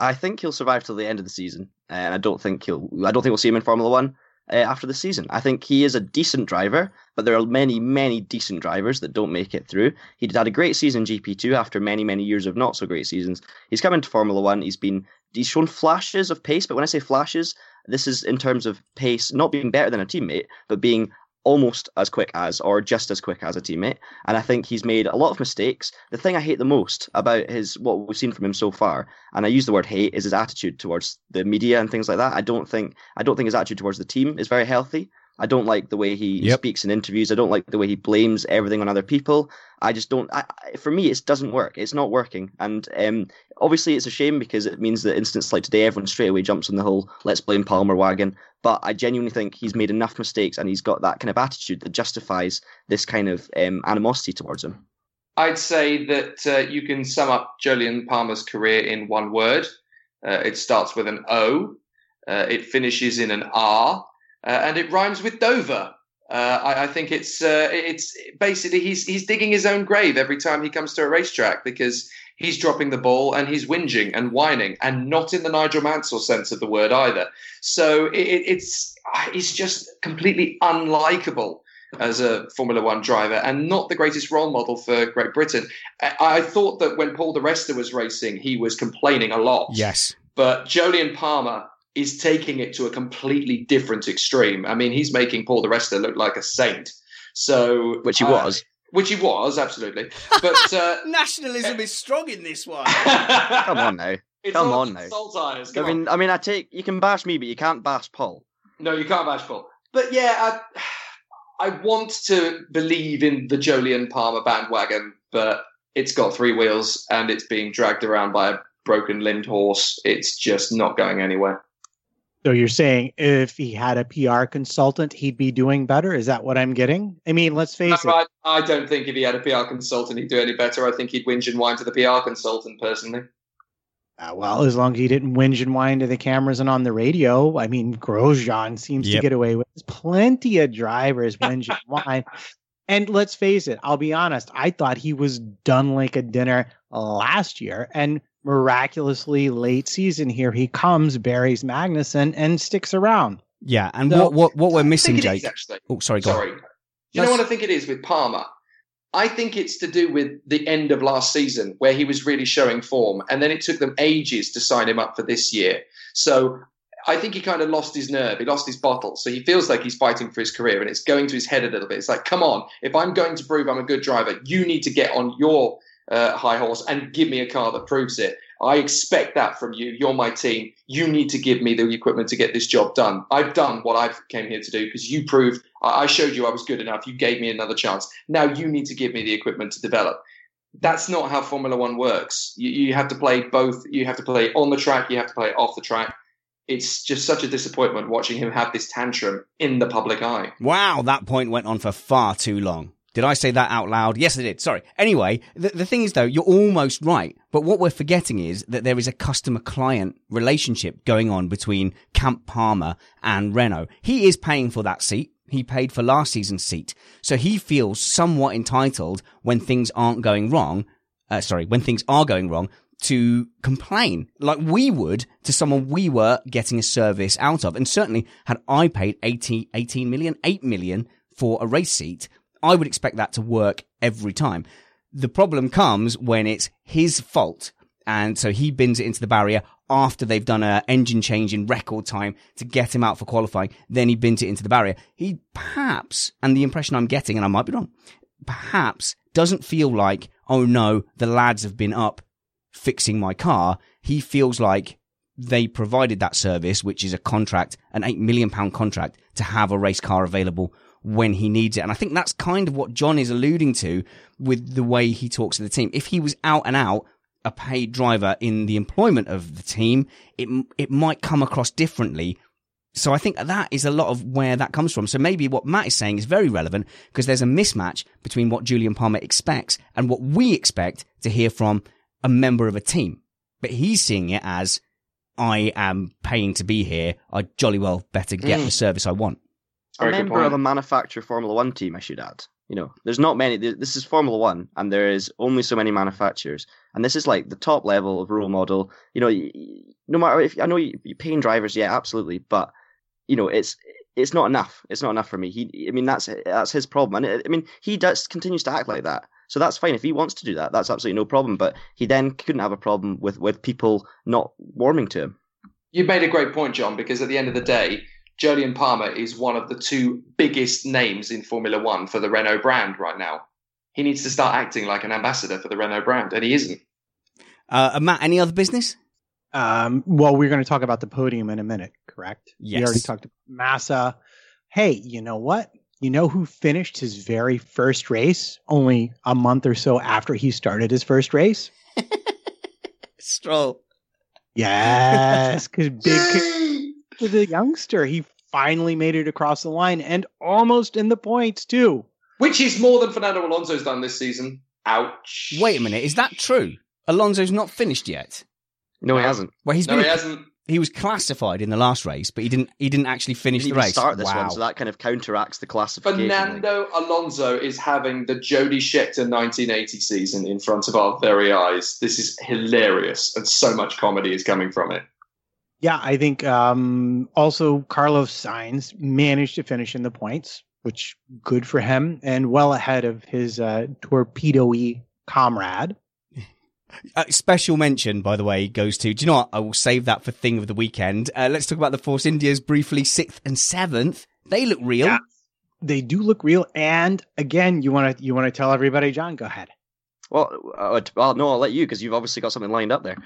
I think he'll survive till the end of the season, and I don't think he'll. I don't think we'll see him in Formula One uh, after the season. I think he is a decent driver, but there are many, many decent drivers that don't make it through. He had a great season GP2 after many, many years of not so great seasons. He's come into Formula One. He's been he's shown flashes of pace, but when I say flashes, this is in terms of pace, not being better than a teammate, but being almost as quick as or just as quick as a teammate. And I think he's made a lot of mistakes. The thing I hate the most about his what we've seen from him so far, and I use the word hate, is his attitude towards the media and things like that. I don't think I don't think his attitude towards the team is very healthy. I don't like the way he Yep. speaks in interviews. I don't like the way he blames everything on other people. I just don't. I, I- for me, it doesn't work. It's not working, and um, obviously, it's a shame because it means that instance like today, everyone straight away jumps on the whole "let's blame Palmer" wagon. But I genuinely think he's made enough mistakes, and he's got that kind of attitude that justifies this kind of um, animosity towards him. I'd say that uh, you can sum up Jolyon Palmer's career in one word. Uh, it starts with an O, uh, it finishes in an R, and it rhymes with Dover. Uh, I, I think it's uh, it's basically he's he's digging his own grave every time he comes to a racetrack because he's dropping the ball and he's whinging and whining and not in the Nigel Mansell sense of the word either. So it, it- it's he's just completely unlikable as a Formula One driver and not the greatest role model for Great Britain. I, I thought that when Paul di Resta was racing, he was complaining a lot. Yes. But Jolyon Palmer is taking it to a completely different extreme. I mean, he's making Paul di Resta look like a saint. So, Which he uh, was. which he was absolutely. But uh, Nationalism is strong in this one. Come on now. It's Come on now. Salt tires. I Come mean, I mean, I take you can bash me, but you can't bash Paul. No, you can't bash Paul. But yeah, I, I want to believe in the Jolyon Palmer bandwagon, but it's got three wheels and it's being dragged around by a broken limbed horse. It's just not going anywhere. So you're saying if he had a PR consultant, he'd be doing better? Is that what I'm getting? I mean, let's face No, it. I, I don't think if he had a PR consultant, he'd do any better. I think he'd whinge and whine to the PR consultant personally. Uh, well, as long as he didn't whinge and whine to the cameras and on the radio. I mean, Grosjean seems to get away with. Plenty of drivers whinge and whine. And let's face it, I'll be honest, I thought he was done like a dinner last year. And miraculously, late season, here he comes, buries Magnussen, and sticks around. Yeah, and So- what what what we're I missing, think it is, Jake? actually. Oh, sorry, go. on. Sorry. You know what I think it is with Palmer? I think it's to do with the end of last season where he was really showing form, and then it took them ages to sign him up for this year. So I think he kind of lost his nerve. He lost his bottle. So he feels like he's fighting for his career, and it's going to his head a little bit. It's like, come on, if I'm going to prove I'm a good driver, you need to get on your uh, high horse and give me a car that proves it. I expect that from you. You're my team. You need to give me the equipment to get this job done. I've done what I came here to do because you proved I showed you I was good enough. You gave me another chance. Now you need to give me the equipment to develop. That's not how Formula One works. You, you have to play both. You have to play on the track. You have to play off the track. It's just such a disappointment watching him have this tantrum in the public eye. Wow, that point went on for far too long. Did I say that out loud? Yes, I did. Sorry. Anyway, the, the thing is though, you're almost right. But what we're forgetting is that there is a customer client relationship going on between Camp Palmer and Renault. He is paying for that seat. He paid for last season's seat. So he feels somewhat entitled when things aren't going wrong. Uh, sorry, when things are going wrong to complain like we would to someone we were getting a service out of. And certainly had I paid 80, 18 million, 8 million for a race seat, I would expect that to work every time. The problem comes when it's his fault. And so he bins it into the barrier after they've done a engine change in record time to get him out for qualifying. Then he bins it into the barrier. He perhaps, and the impression I'm getting, and I might be wrong, perhaps doesn't feel like, oh no, the lads have been up fixing my car. He feels like they provided that service, which is a contract, an eight million pound contract to have a race car available when he needs it. And I think that's kind of what John is alluding to with the way he talks to the team. If he was out and out a paid driver in the employment of the team, it it might come across differently. So I think that is a lot of where that comes from. So maybe what Matt is saying is very relevant because there's a mismatch between what Jolyon Palmer expects and what we expect to hear from a member of a team. But he's seeing it as I am paying to be here. I jolly well better get Mm. the service I want. A member of a manufacturer Formula One team, I should add. You know, there's not many. This is Formula One, and there is only so many manufacturers, and this is like the top level of role model. You know, y- y- no matter if I know you- you're paying drivers, yeah, absolutely, but you know, it's it's not enough. It's not enough for me. He, I mean, that's that's his problem, and I I mean, he does continues to act like that. So that's fine if he wants to do that. That's absolutely no problem. But he then couldn't have a problem with with people not warming to him. You made a great point, John, because at the end of the day, Jolyon Palmer is one of the two biggest names in Formula One for the Renault brand right now. He needs to start acting like an ambassador for the Renault brand, and he isn't. Uh, Matt, any other business? Um, well, we're going to talk about the podium in a minute, correct? Yes. We already talked about Massa. Hey, you know what? You know who finished his very first race only a month or so after he started his first race? Stroll. Yes, because big to the youngster, he finally made it across the line and almost in the points too. Which is more than Fernando Alonso's done this season. Ouch. Wait a minute, is that true? Alonso's not finished yet. No, he hasn't. Well, he's No, been. he hasn't. He was classified in the last race, but he didn't. He didn't actually finish Didn't the even race. start this wow. one, so that kind of counteracts the classification. like- Fernando Alonso is having the Jody Scheckter 1980 season in front of our very eyes. This is hilarious, and so much comedy is coming from it. Yeah, I think um, also Carlos Sainz managed to finish in the points, which good for him and well ahead of his uh, torpedo-y comrade. Uh, special mention, by the way, goes to. Do you know what? I will save that for thing of the weekend. Uh, let's talk about the Force Indias briefly. Sixth and seventh. They look real. Yeah. They do look real, and again, you want to you want to tell everybody, John? Go ahead. Well, uh, well, no, I'll let you because you've obviously got something lined up there.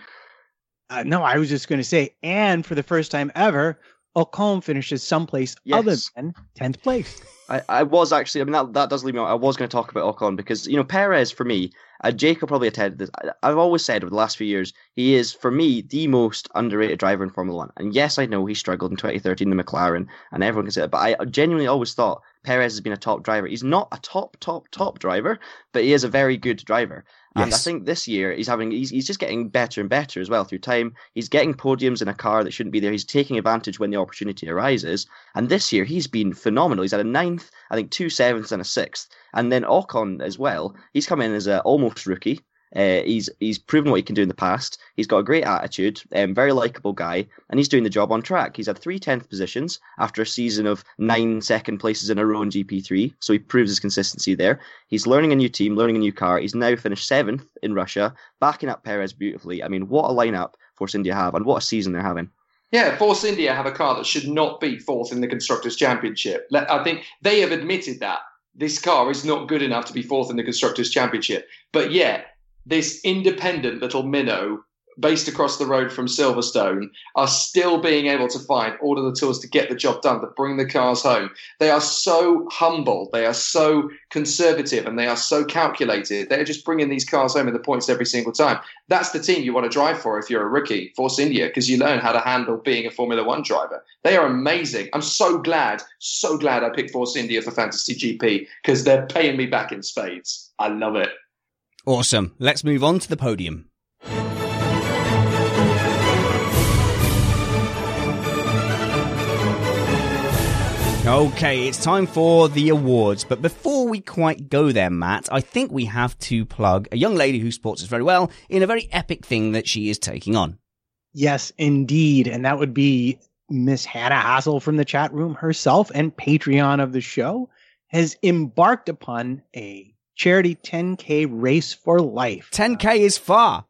Uh, no, I was just going to say, and for the first time ever, Ocon finishes someplace other than tenth place. I, I was actually, I mean, that, that does leave me on. I was going to talk about Ocon because, you know, Perez, for me, uh, will probably attended this. I, I've always said over the last few years, he is, for me, the most underrated driver in Formula One. And yes, I know he struggled in 2013 in the McLaren, and everyone can say that, but I genuinely always thought Perez has been a top driver. He's not a top, top, top driver, but he is a very good driver. And I think this year he's having he's, he's just getting better and better as well through time. He's getting podiums in a car that shouldn't be there. He's taking advantage when the opportunity arises. And this year he's been phenomenal. He's had a ninth, I think two sevenths and a sixth. And then Ocon as well. He's come in as a almost rookie. Uh, he's he's proven what he can do in the past. He's got a great attitude, um, very likable guy, and he's doing the job on track. He's had three tenth positions after a season of nine second places in a row in GP3, so he proves his consistency there. He's learning a new team, learning a new car. He's now finished seventh in Russia, backing up Perez beautifully. I mean, what a lineup Force India have, and what a season they're having. Yeah, Force India have a car that should not be fourth in the Constructors' Championship. I think they have admitted that this car is not good enough to be fourth in the Constructors' Championship. But yet, this independent little minnow based across the road from Silverstone are still being able to find all of the tools to get the job done, to bring the cars home. They are so humble, they are so conservative, and they are so calculated. They're just bringing these cars home in the points every single time. That's the team you want to drive for if you're a rookie, Force India, because you learn how to handle being a Formula One driver. They are amazing. I'm so glad, so glad I picked Force India for Fantasy GP because they're paying me back in spades. I love it. Awesome. Let's move on to the podium. Okay, it's time for the awards. But before we quite go there, Matt, I think we have to plug a young lady who supports us very well in a very epic thing that she is taking on. Yes, indeed. And that would be Miss Hannah Hassall from the chat room herself and Patreon of the show has embarked upon a charity 10K race for life. 10K is far.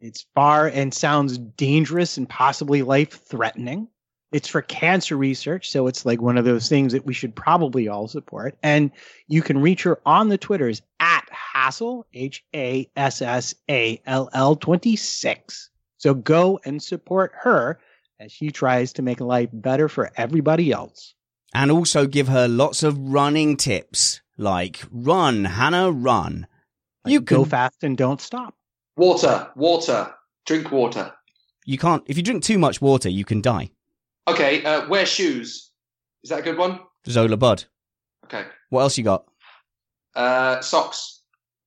It's far and sounds dangerous and possibly life threatening. It's for cancer research, so it's like one of those things that we should probably all support. And you can reach her on the Twitters at Hassall, H A S S A L L 26. So go and support her as she tries to make life better for everybody else. And also give her lots of running tips like run, Hannah, run. you go fast and don't stop. Water, water, drink water. You can't, if you drink too much water, you can die. Okay, uh, wear shoes. Is that a good one? Zola Budd. Okay. What else you got? Uh, socks.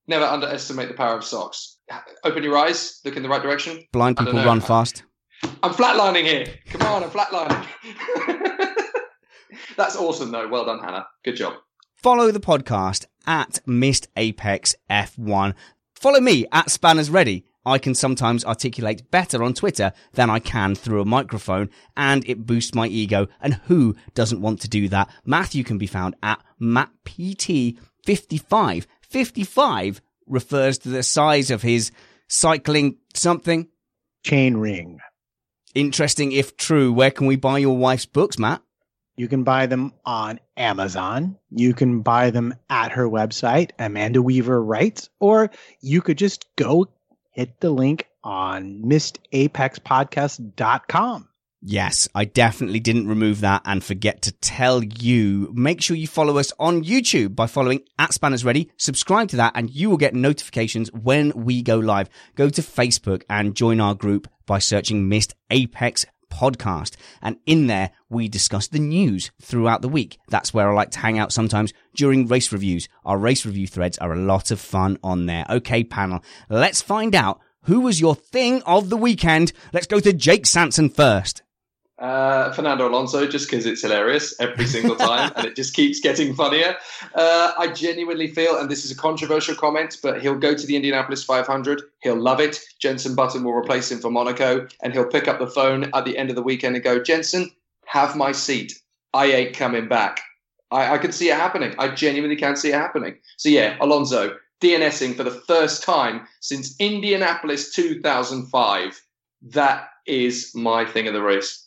Never underestimate the power of socks. Open your eyes, look in the right direction. Blind people run fast. I'm flatlining here. Come on, I'm flatlining. That's awesome, though. Well done, Hannah. Good job. Follow the podcast at Missed Apex F1. Follow me at Spanners Ready. I can sometimes articulate better on Twitter than I can through a microphone, and it boosts my ego. And who doesn't want to do that? Matthew can be found at MattPT55. 55 refers to the size of his cycling something. Chain ring. Interesting if true. Where can we buy your wife's books, Matt? You can buy them on Amazon. You can buy them at her website, Amanda Weaver Writes, or you could just go hit the link on missedapexpodcast.com. Yes, I definitely didn't remove that and forget to tell you. Make sure you follow us on YouTube by following at Spanners Ready. Subscribe to that and you will get notifications when we go live. Go to Facebook and join our group by searching Missed Apex Podcast. And in there, we discuss the news throughout the week. That's where I like to hang out sometimes during race reviews. Our race review threads are a lot of fun on there. Okay, panel, let's find out who was your thing of the weekend. Let's go to Jake Sanson first. Uh, Fernando Alonso, just because it's hilarious every single time and it just keeps getting funnier. Uh, I genuinely feel, and this is a controversial comment, but he'll go to the Indianapolis 500. He'll love it. Jenson Button will replace him for Monaco, and he'll pick up the phone at the end of the weekend and go, Jenson, have my seat. I ain't coming back. I, I can see it happening. I genuinely can see it happening. So, yeah, Alonso, DNSing for the first time since Indianapolis 2005. That is my thing of the race.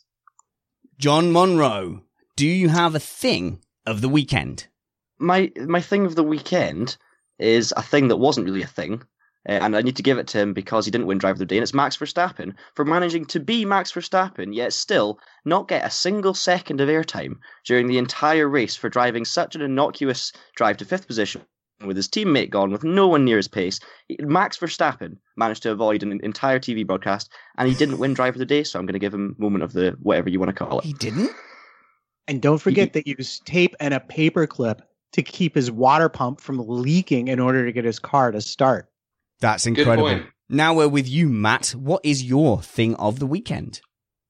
John Monroe, do you have a thing of the weekend? My my thing of the weekend is a thing that wasn't really a thing, uh, and I need to give it to him because he didn't win Driver of the Day, and it's Max Verstappen for managing to be Max Verstappen, yet still not get a single second of airtime during the entire race for driving such an innocuous drive to fifth position with his teammate gone, with no one near his pace. Max Verstappen managed to avoid an entire TV broadcast, and he didn't win Driver of the Day, so I'm going to give him moment of the whatever you want to call it. He didn't? And don't forget that he used tape and a paper clip to keep his water pump from leaking in order to get his car to start. That's incredible. Now we're with you, Matt. What is your thing of the weekend?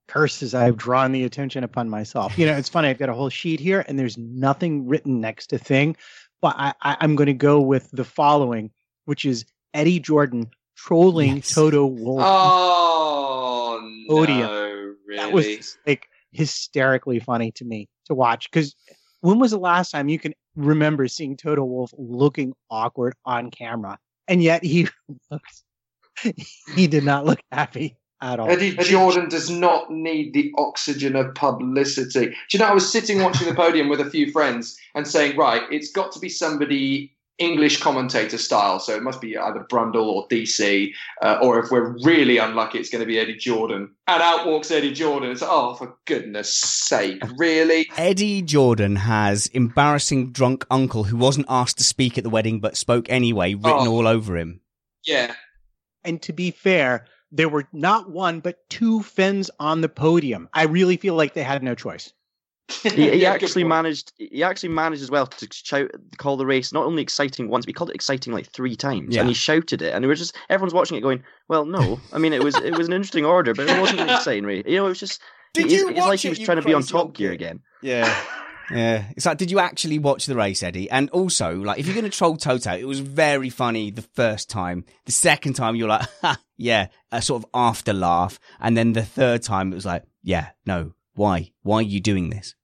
Curses, I've drawn the attention upon myself. You know, it's funny. I've got a whole sheet here, and there's nothing written next to thing. But I, I, I'm going to go with the following, which is Eddie Jordan trolling Yes. Toto Wolff. Oh, no, really? that was like hysterically funny to me to watch because when was the last time you can remember seeing Toto Wolff looking awkward on camera and yet he looked he did not look happy at all Eddie Jordan does not need the oxygen of publicity. Do you know, I was sitting watching the podium with a few friends and saying, right, it's got to be somebody English commentator style. So it must be either Brundle or DC, uh, or if we're really unlucky, it's going to be Eddie Jordan. And out walks Eddie Jordan. It's oh, for goodness sake, really? Eddie Jordan has embarrassing drunk uncle who wasn't asked to speak at the wedding but spoke anyway, written Oh. all over him. Yeah. and to be fair there were not one but two Finns on the podium i really feel like they had no choice he, he actually managed. He actually managed as well to shout, call the race not only exciting once, but he called it exciting like three times, Yeah. and he shouted it, and it was just everyone's watching it, going, "Well, no, I mean it was it was an interesting order, but it wasn't an exciting race. You know, it was just. Did it- you It's watch like he it, was you trying to be on Top Gear again. Yeah. Yeah. It's like, did you actually watch the race, Eddie? And also, like, if you're going to troll Toto, it was very funny the first time. The second time, you're like, yeah, a sort of after laugh. And then the third time, it was like, yeah, no, why? Why are you doing this?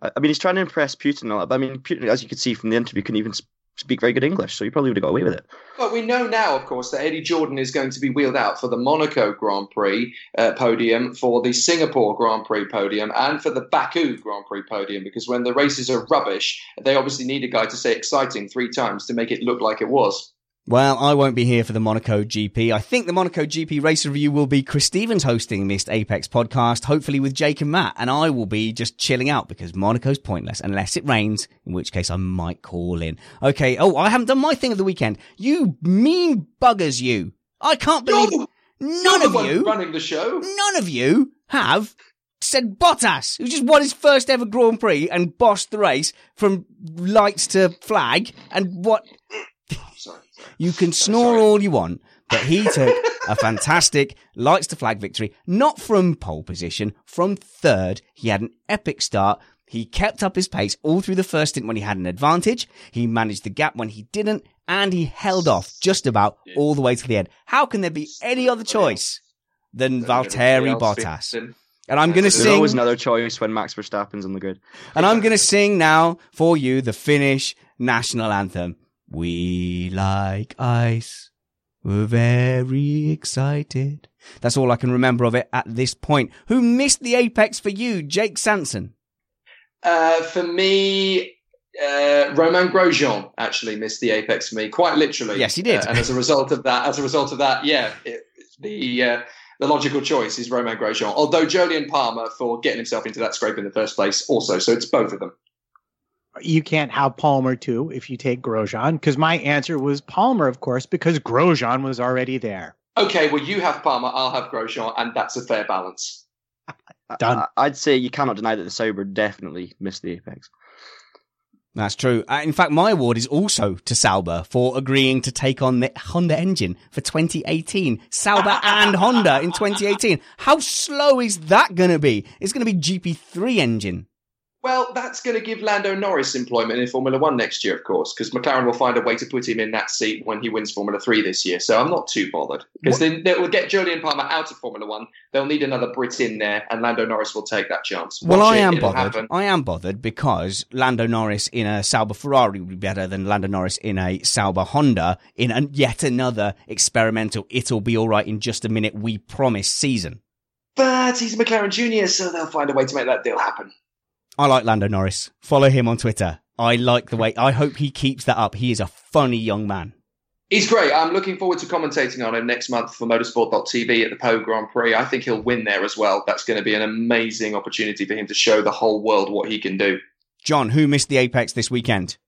I mean, he's trying to impress Putin I mean, Putin, as you could see from the interview, couldn't even speak very good English, so you probably would have got away with it. But we know now, of course, that Eddie Jordan is going to be wheeled out for the Monaco Grand Prix uh, podium, for the Singapore Grand Prix podium, and for the Baku Grand Prix podium. Because when the races are rubbish, they obviously need a guy to say exciting three times to make it look like it was. Well, I won't be here for the Monaco GP. I think the Monaco GP race review will be Chris Stevens hosting Missed Apex podcast, hopefully with Jake and Matt, and I will be just chilling out because Monaco's pointless unless it rains, in which case I might call in. Okay. Oh, I haven't done my thing of the weekend. You mean buggers, you. I can't believe You're none of you, running the show. none of you have said Bottas, who just won his first ever Grand Prix and bossed the race from lights to flag, and what. You can snore all you want, but he took a fantastic lights to flag victory, not from pole position, from third. He had an epic start. He kept up his pace all through the first stint when he had an advantage. He managed the gap when he didn't, and he held off just about all the way to the end. How can there be any other choice than Valtteri Bottas? And I'm going to sing. There's always another choice when Max Verstappen's on the grid. And I'm going to sing now for you the Finnish national anthem. We like ice. We're very excited. That's all I can remember of it at this point. Who missed the apex for you, Jake Sanson? Uh, for me, uh, Romain Grosjean actually missed the apex for me, quite literally. Yes, he did. Uh, and as a result of that, as a result of that, yeah, it, the uh, the logical choice is Romain Grosjean. Although Jolyon Palmer for getting himself into that scrape in the first place, also. So it's both of them. You can't have Palmer too if you take Grosjean, because my answer was Palmer, of course, because Grosjean was already there. Okay, well, you have Palmer, I'll have Grosjean, and that's a fair balance. Done. I, I'd say you cannot deny that the Sauber definitely missed the apex. That's true. Uh, in fact, my award is also to Sauber for agreeing to take on the Honda engine for 2018. Sauber and Honda in 2018. How slow is that going to be? It's going to be GP3 engine. Well, that's going to give Lando Norris employment in Formula One next year, of course, because McLaren will find a way to put him in that seat when he wins Formula Three this year. So I'm not too bothered because then they will get Jolyon Palmer out of Formula One. They'll need another Brit in there, and Lando Norris will take that chance. Well, I it, am bothered. happen. I am bothered because Lando Norris in a Sauber Ferrari would be better than Lando Norris in a Sauber Honda in a, yet another experimental. It'll be all right in just a minute. We promise season. But he's a McLaren Junior, so they'll find a way to make that deal happen. I like Lando Norris. Follow him on Twitter. I like the way. I hope he keeps that up. He is a funny young man. He's great. I'm looking forward to commentating on him next month for motorsport.tv at the Pau Grand Prix. I think he'll win there as well. That's going to be an amazing opportunity for him to show the whole world what he can do. John, who missed the apex this weekend?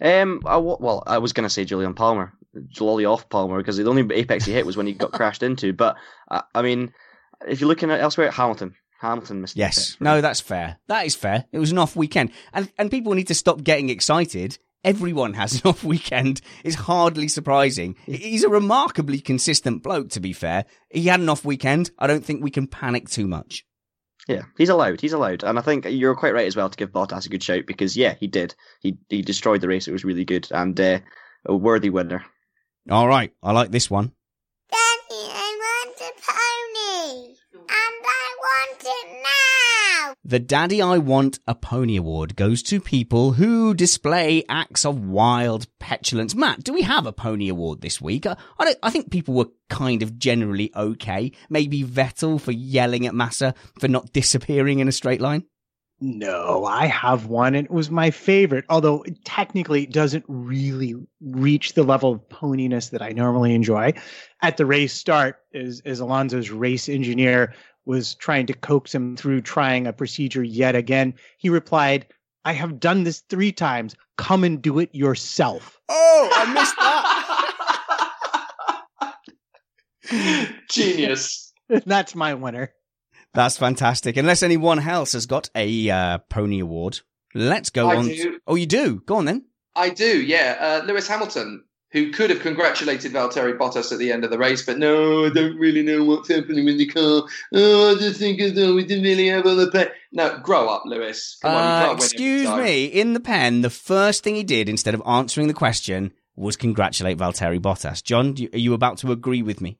Um, I, well, I was going to say Jolyon Palmer, jolly off Palmer, because the only apex he hit was when he got crashed into. But uh, I mean, if you're looking at elsewhere, at Hamilton, Hamilton missed. Yes. No, that's fair. That is fair. It was an off weekend. And and people need to stop getting excited. Everyone has an off weekend. It's hardly surprising. He's a remarkably consistent bloke, to be fair. He had an off weekend. I don't think we can panic too much. Yeah, he's allowed. He's allowed, and I think you're quite right as well to give Bottas a good shout because yeah, he did. He he destroyed the race. It was really good and uh, a worthy winner. All right. I like this one. Daddy, I want a pony. And I want it now. The Daddy I Want a Pony Award goes to people who display acts of wild petulance. Matt, do we have a pony award this week? I, I, I think people were kind of generally okay. Maybe Vettel for yelling at Massa for not disappearing in a straight line. No, I have one, and it was my favorite. Although technically it doesn't really reach the level of poniness that I normally enjoy. At the race start, is as Alonso's race engineer was trying to coax him through trying a procedure yet again, he replied, "I have done this three times. Come and do it yourself." Oh, I missed that. Genius. That's my winner. That's fantastic. Unless anyone else has got a uh, pony award, let's go I on. do. Oh, you do? Go on then. I do, yeah. Uh, Lewis Hamilton, who could have congratulated Valtteri Bottas at the end of the race, but no, I don't really know what's happening with the car. Oh, I just think as though we didn't really have all the. No, grow up, Lewis. On, Uh, excuse me. In the pen, the first thing he did instead of answering the question was congratulate Valtteri Bottas. John, are you about to agree with me?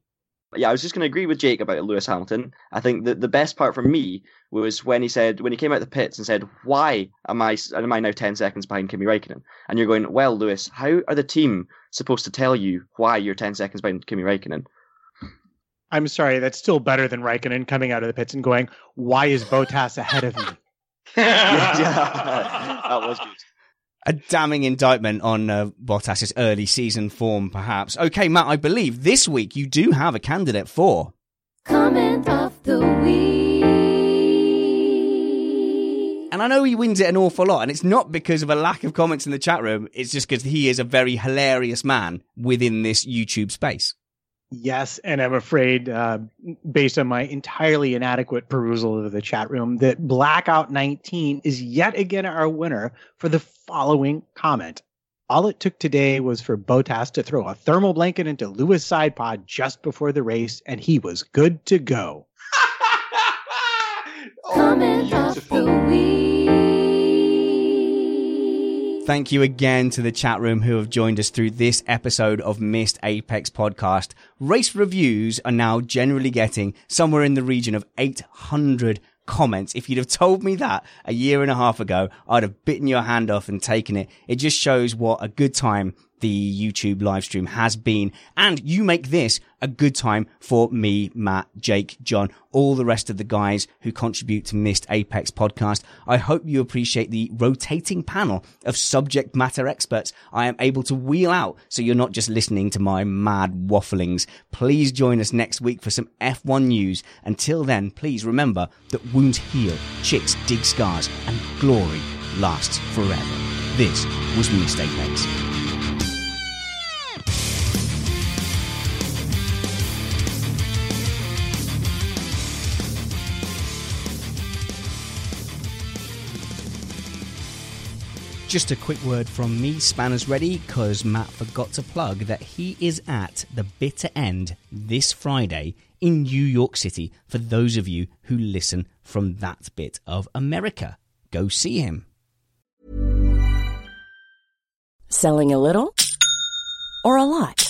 Yeah, I was just going to agree with Jake about Lewis Hamilton. I think that the best part for me was when he said when he came out the pits and said, "Why am I am I now ten seconds behind Kimi Raikkonen?" And you're going, "Well, Lewis, how are the team supposed to tell you why you're ten seconds behind Kimi Raikkonen?" I'm sorry, that's still better than Raikkonen coming out of the pits and going, "Why is Bottas ahead of me?" yeah, that was good. A damning indictment on uh, Bottas's early season form, perhaps. Okay, Matt, I believe this week you do have a candidate for. Comment of the week. And I know he wins it an awful lot, and it's not because of a lack of comments in the chat room. It's just because he is a very hilarious man within this YouTube space. Yes, and I'm afraid, uh, based on my entirely inadequate perusal of the chat room, that Blackout 19 is yet again our winner for the following comment. All it took today was for Bottas to throw a thermal blanket into Lewis' side pod just before the race, and he was good to go. Comment of the week. Thank you again to the chat room who have joined us through this episode of Missed Apex podcast. Race reviews are now generally getting somewhere in the region of 800 comments. If you'd have told me that a year and a half ago, I'd have bitten your hand off and taken it. It just shows what a good time the YouTube live stream has been. And you make this a good time for me, Matt, Jake, John, all the rest of the guys who contribute to Missed Apex podcast. I hope you appreciate the rotating panel of subject matter experts I am able to wheel out so you're not just listening to my mad wafflings. Please join us next week for some F1 news. Until then, please remember that wounds heal, chicks dig scars, and glory lasts forever. This was Missed Apex. Just a quick word from me, Spanners Ready, because Matt forgot to plug that he is at the bitter end this Friday in New York City for those of you who listen from that bit of America. Go see him. Selling a little or a lot?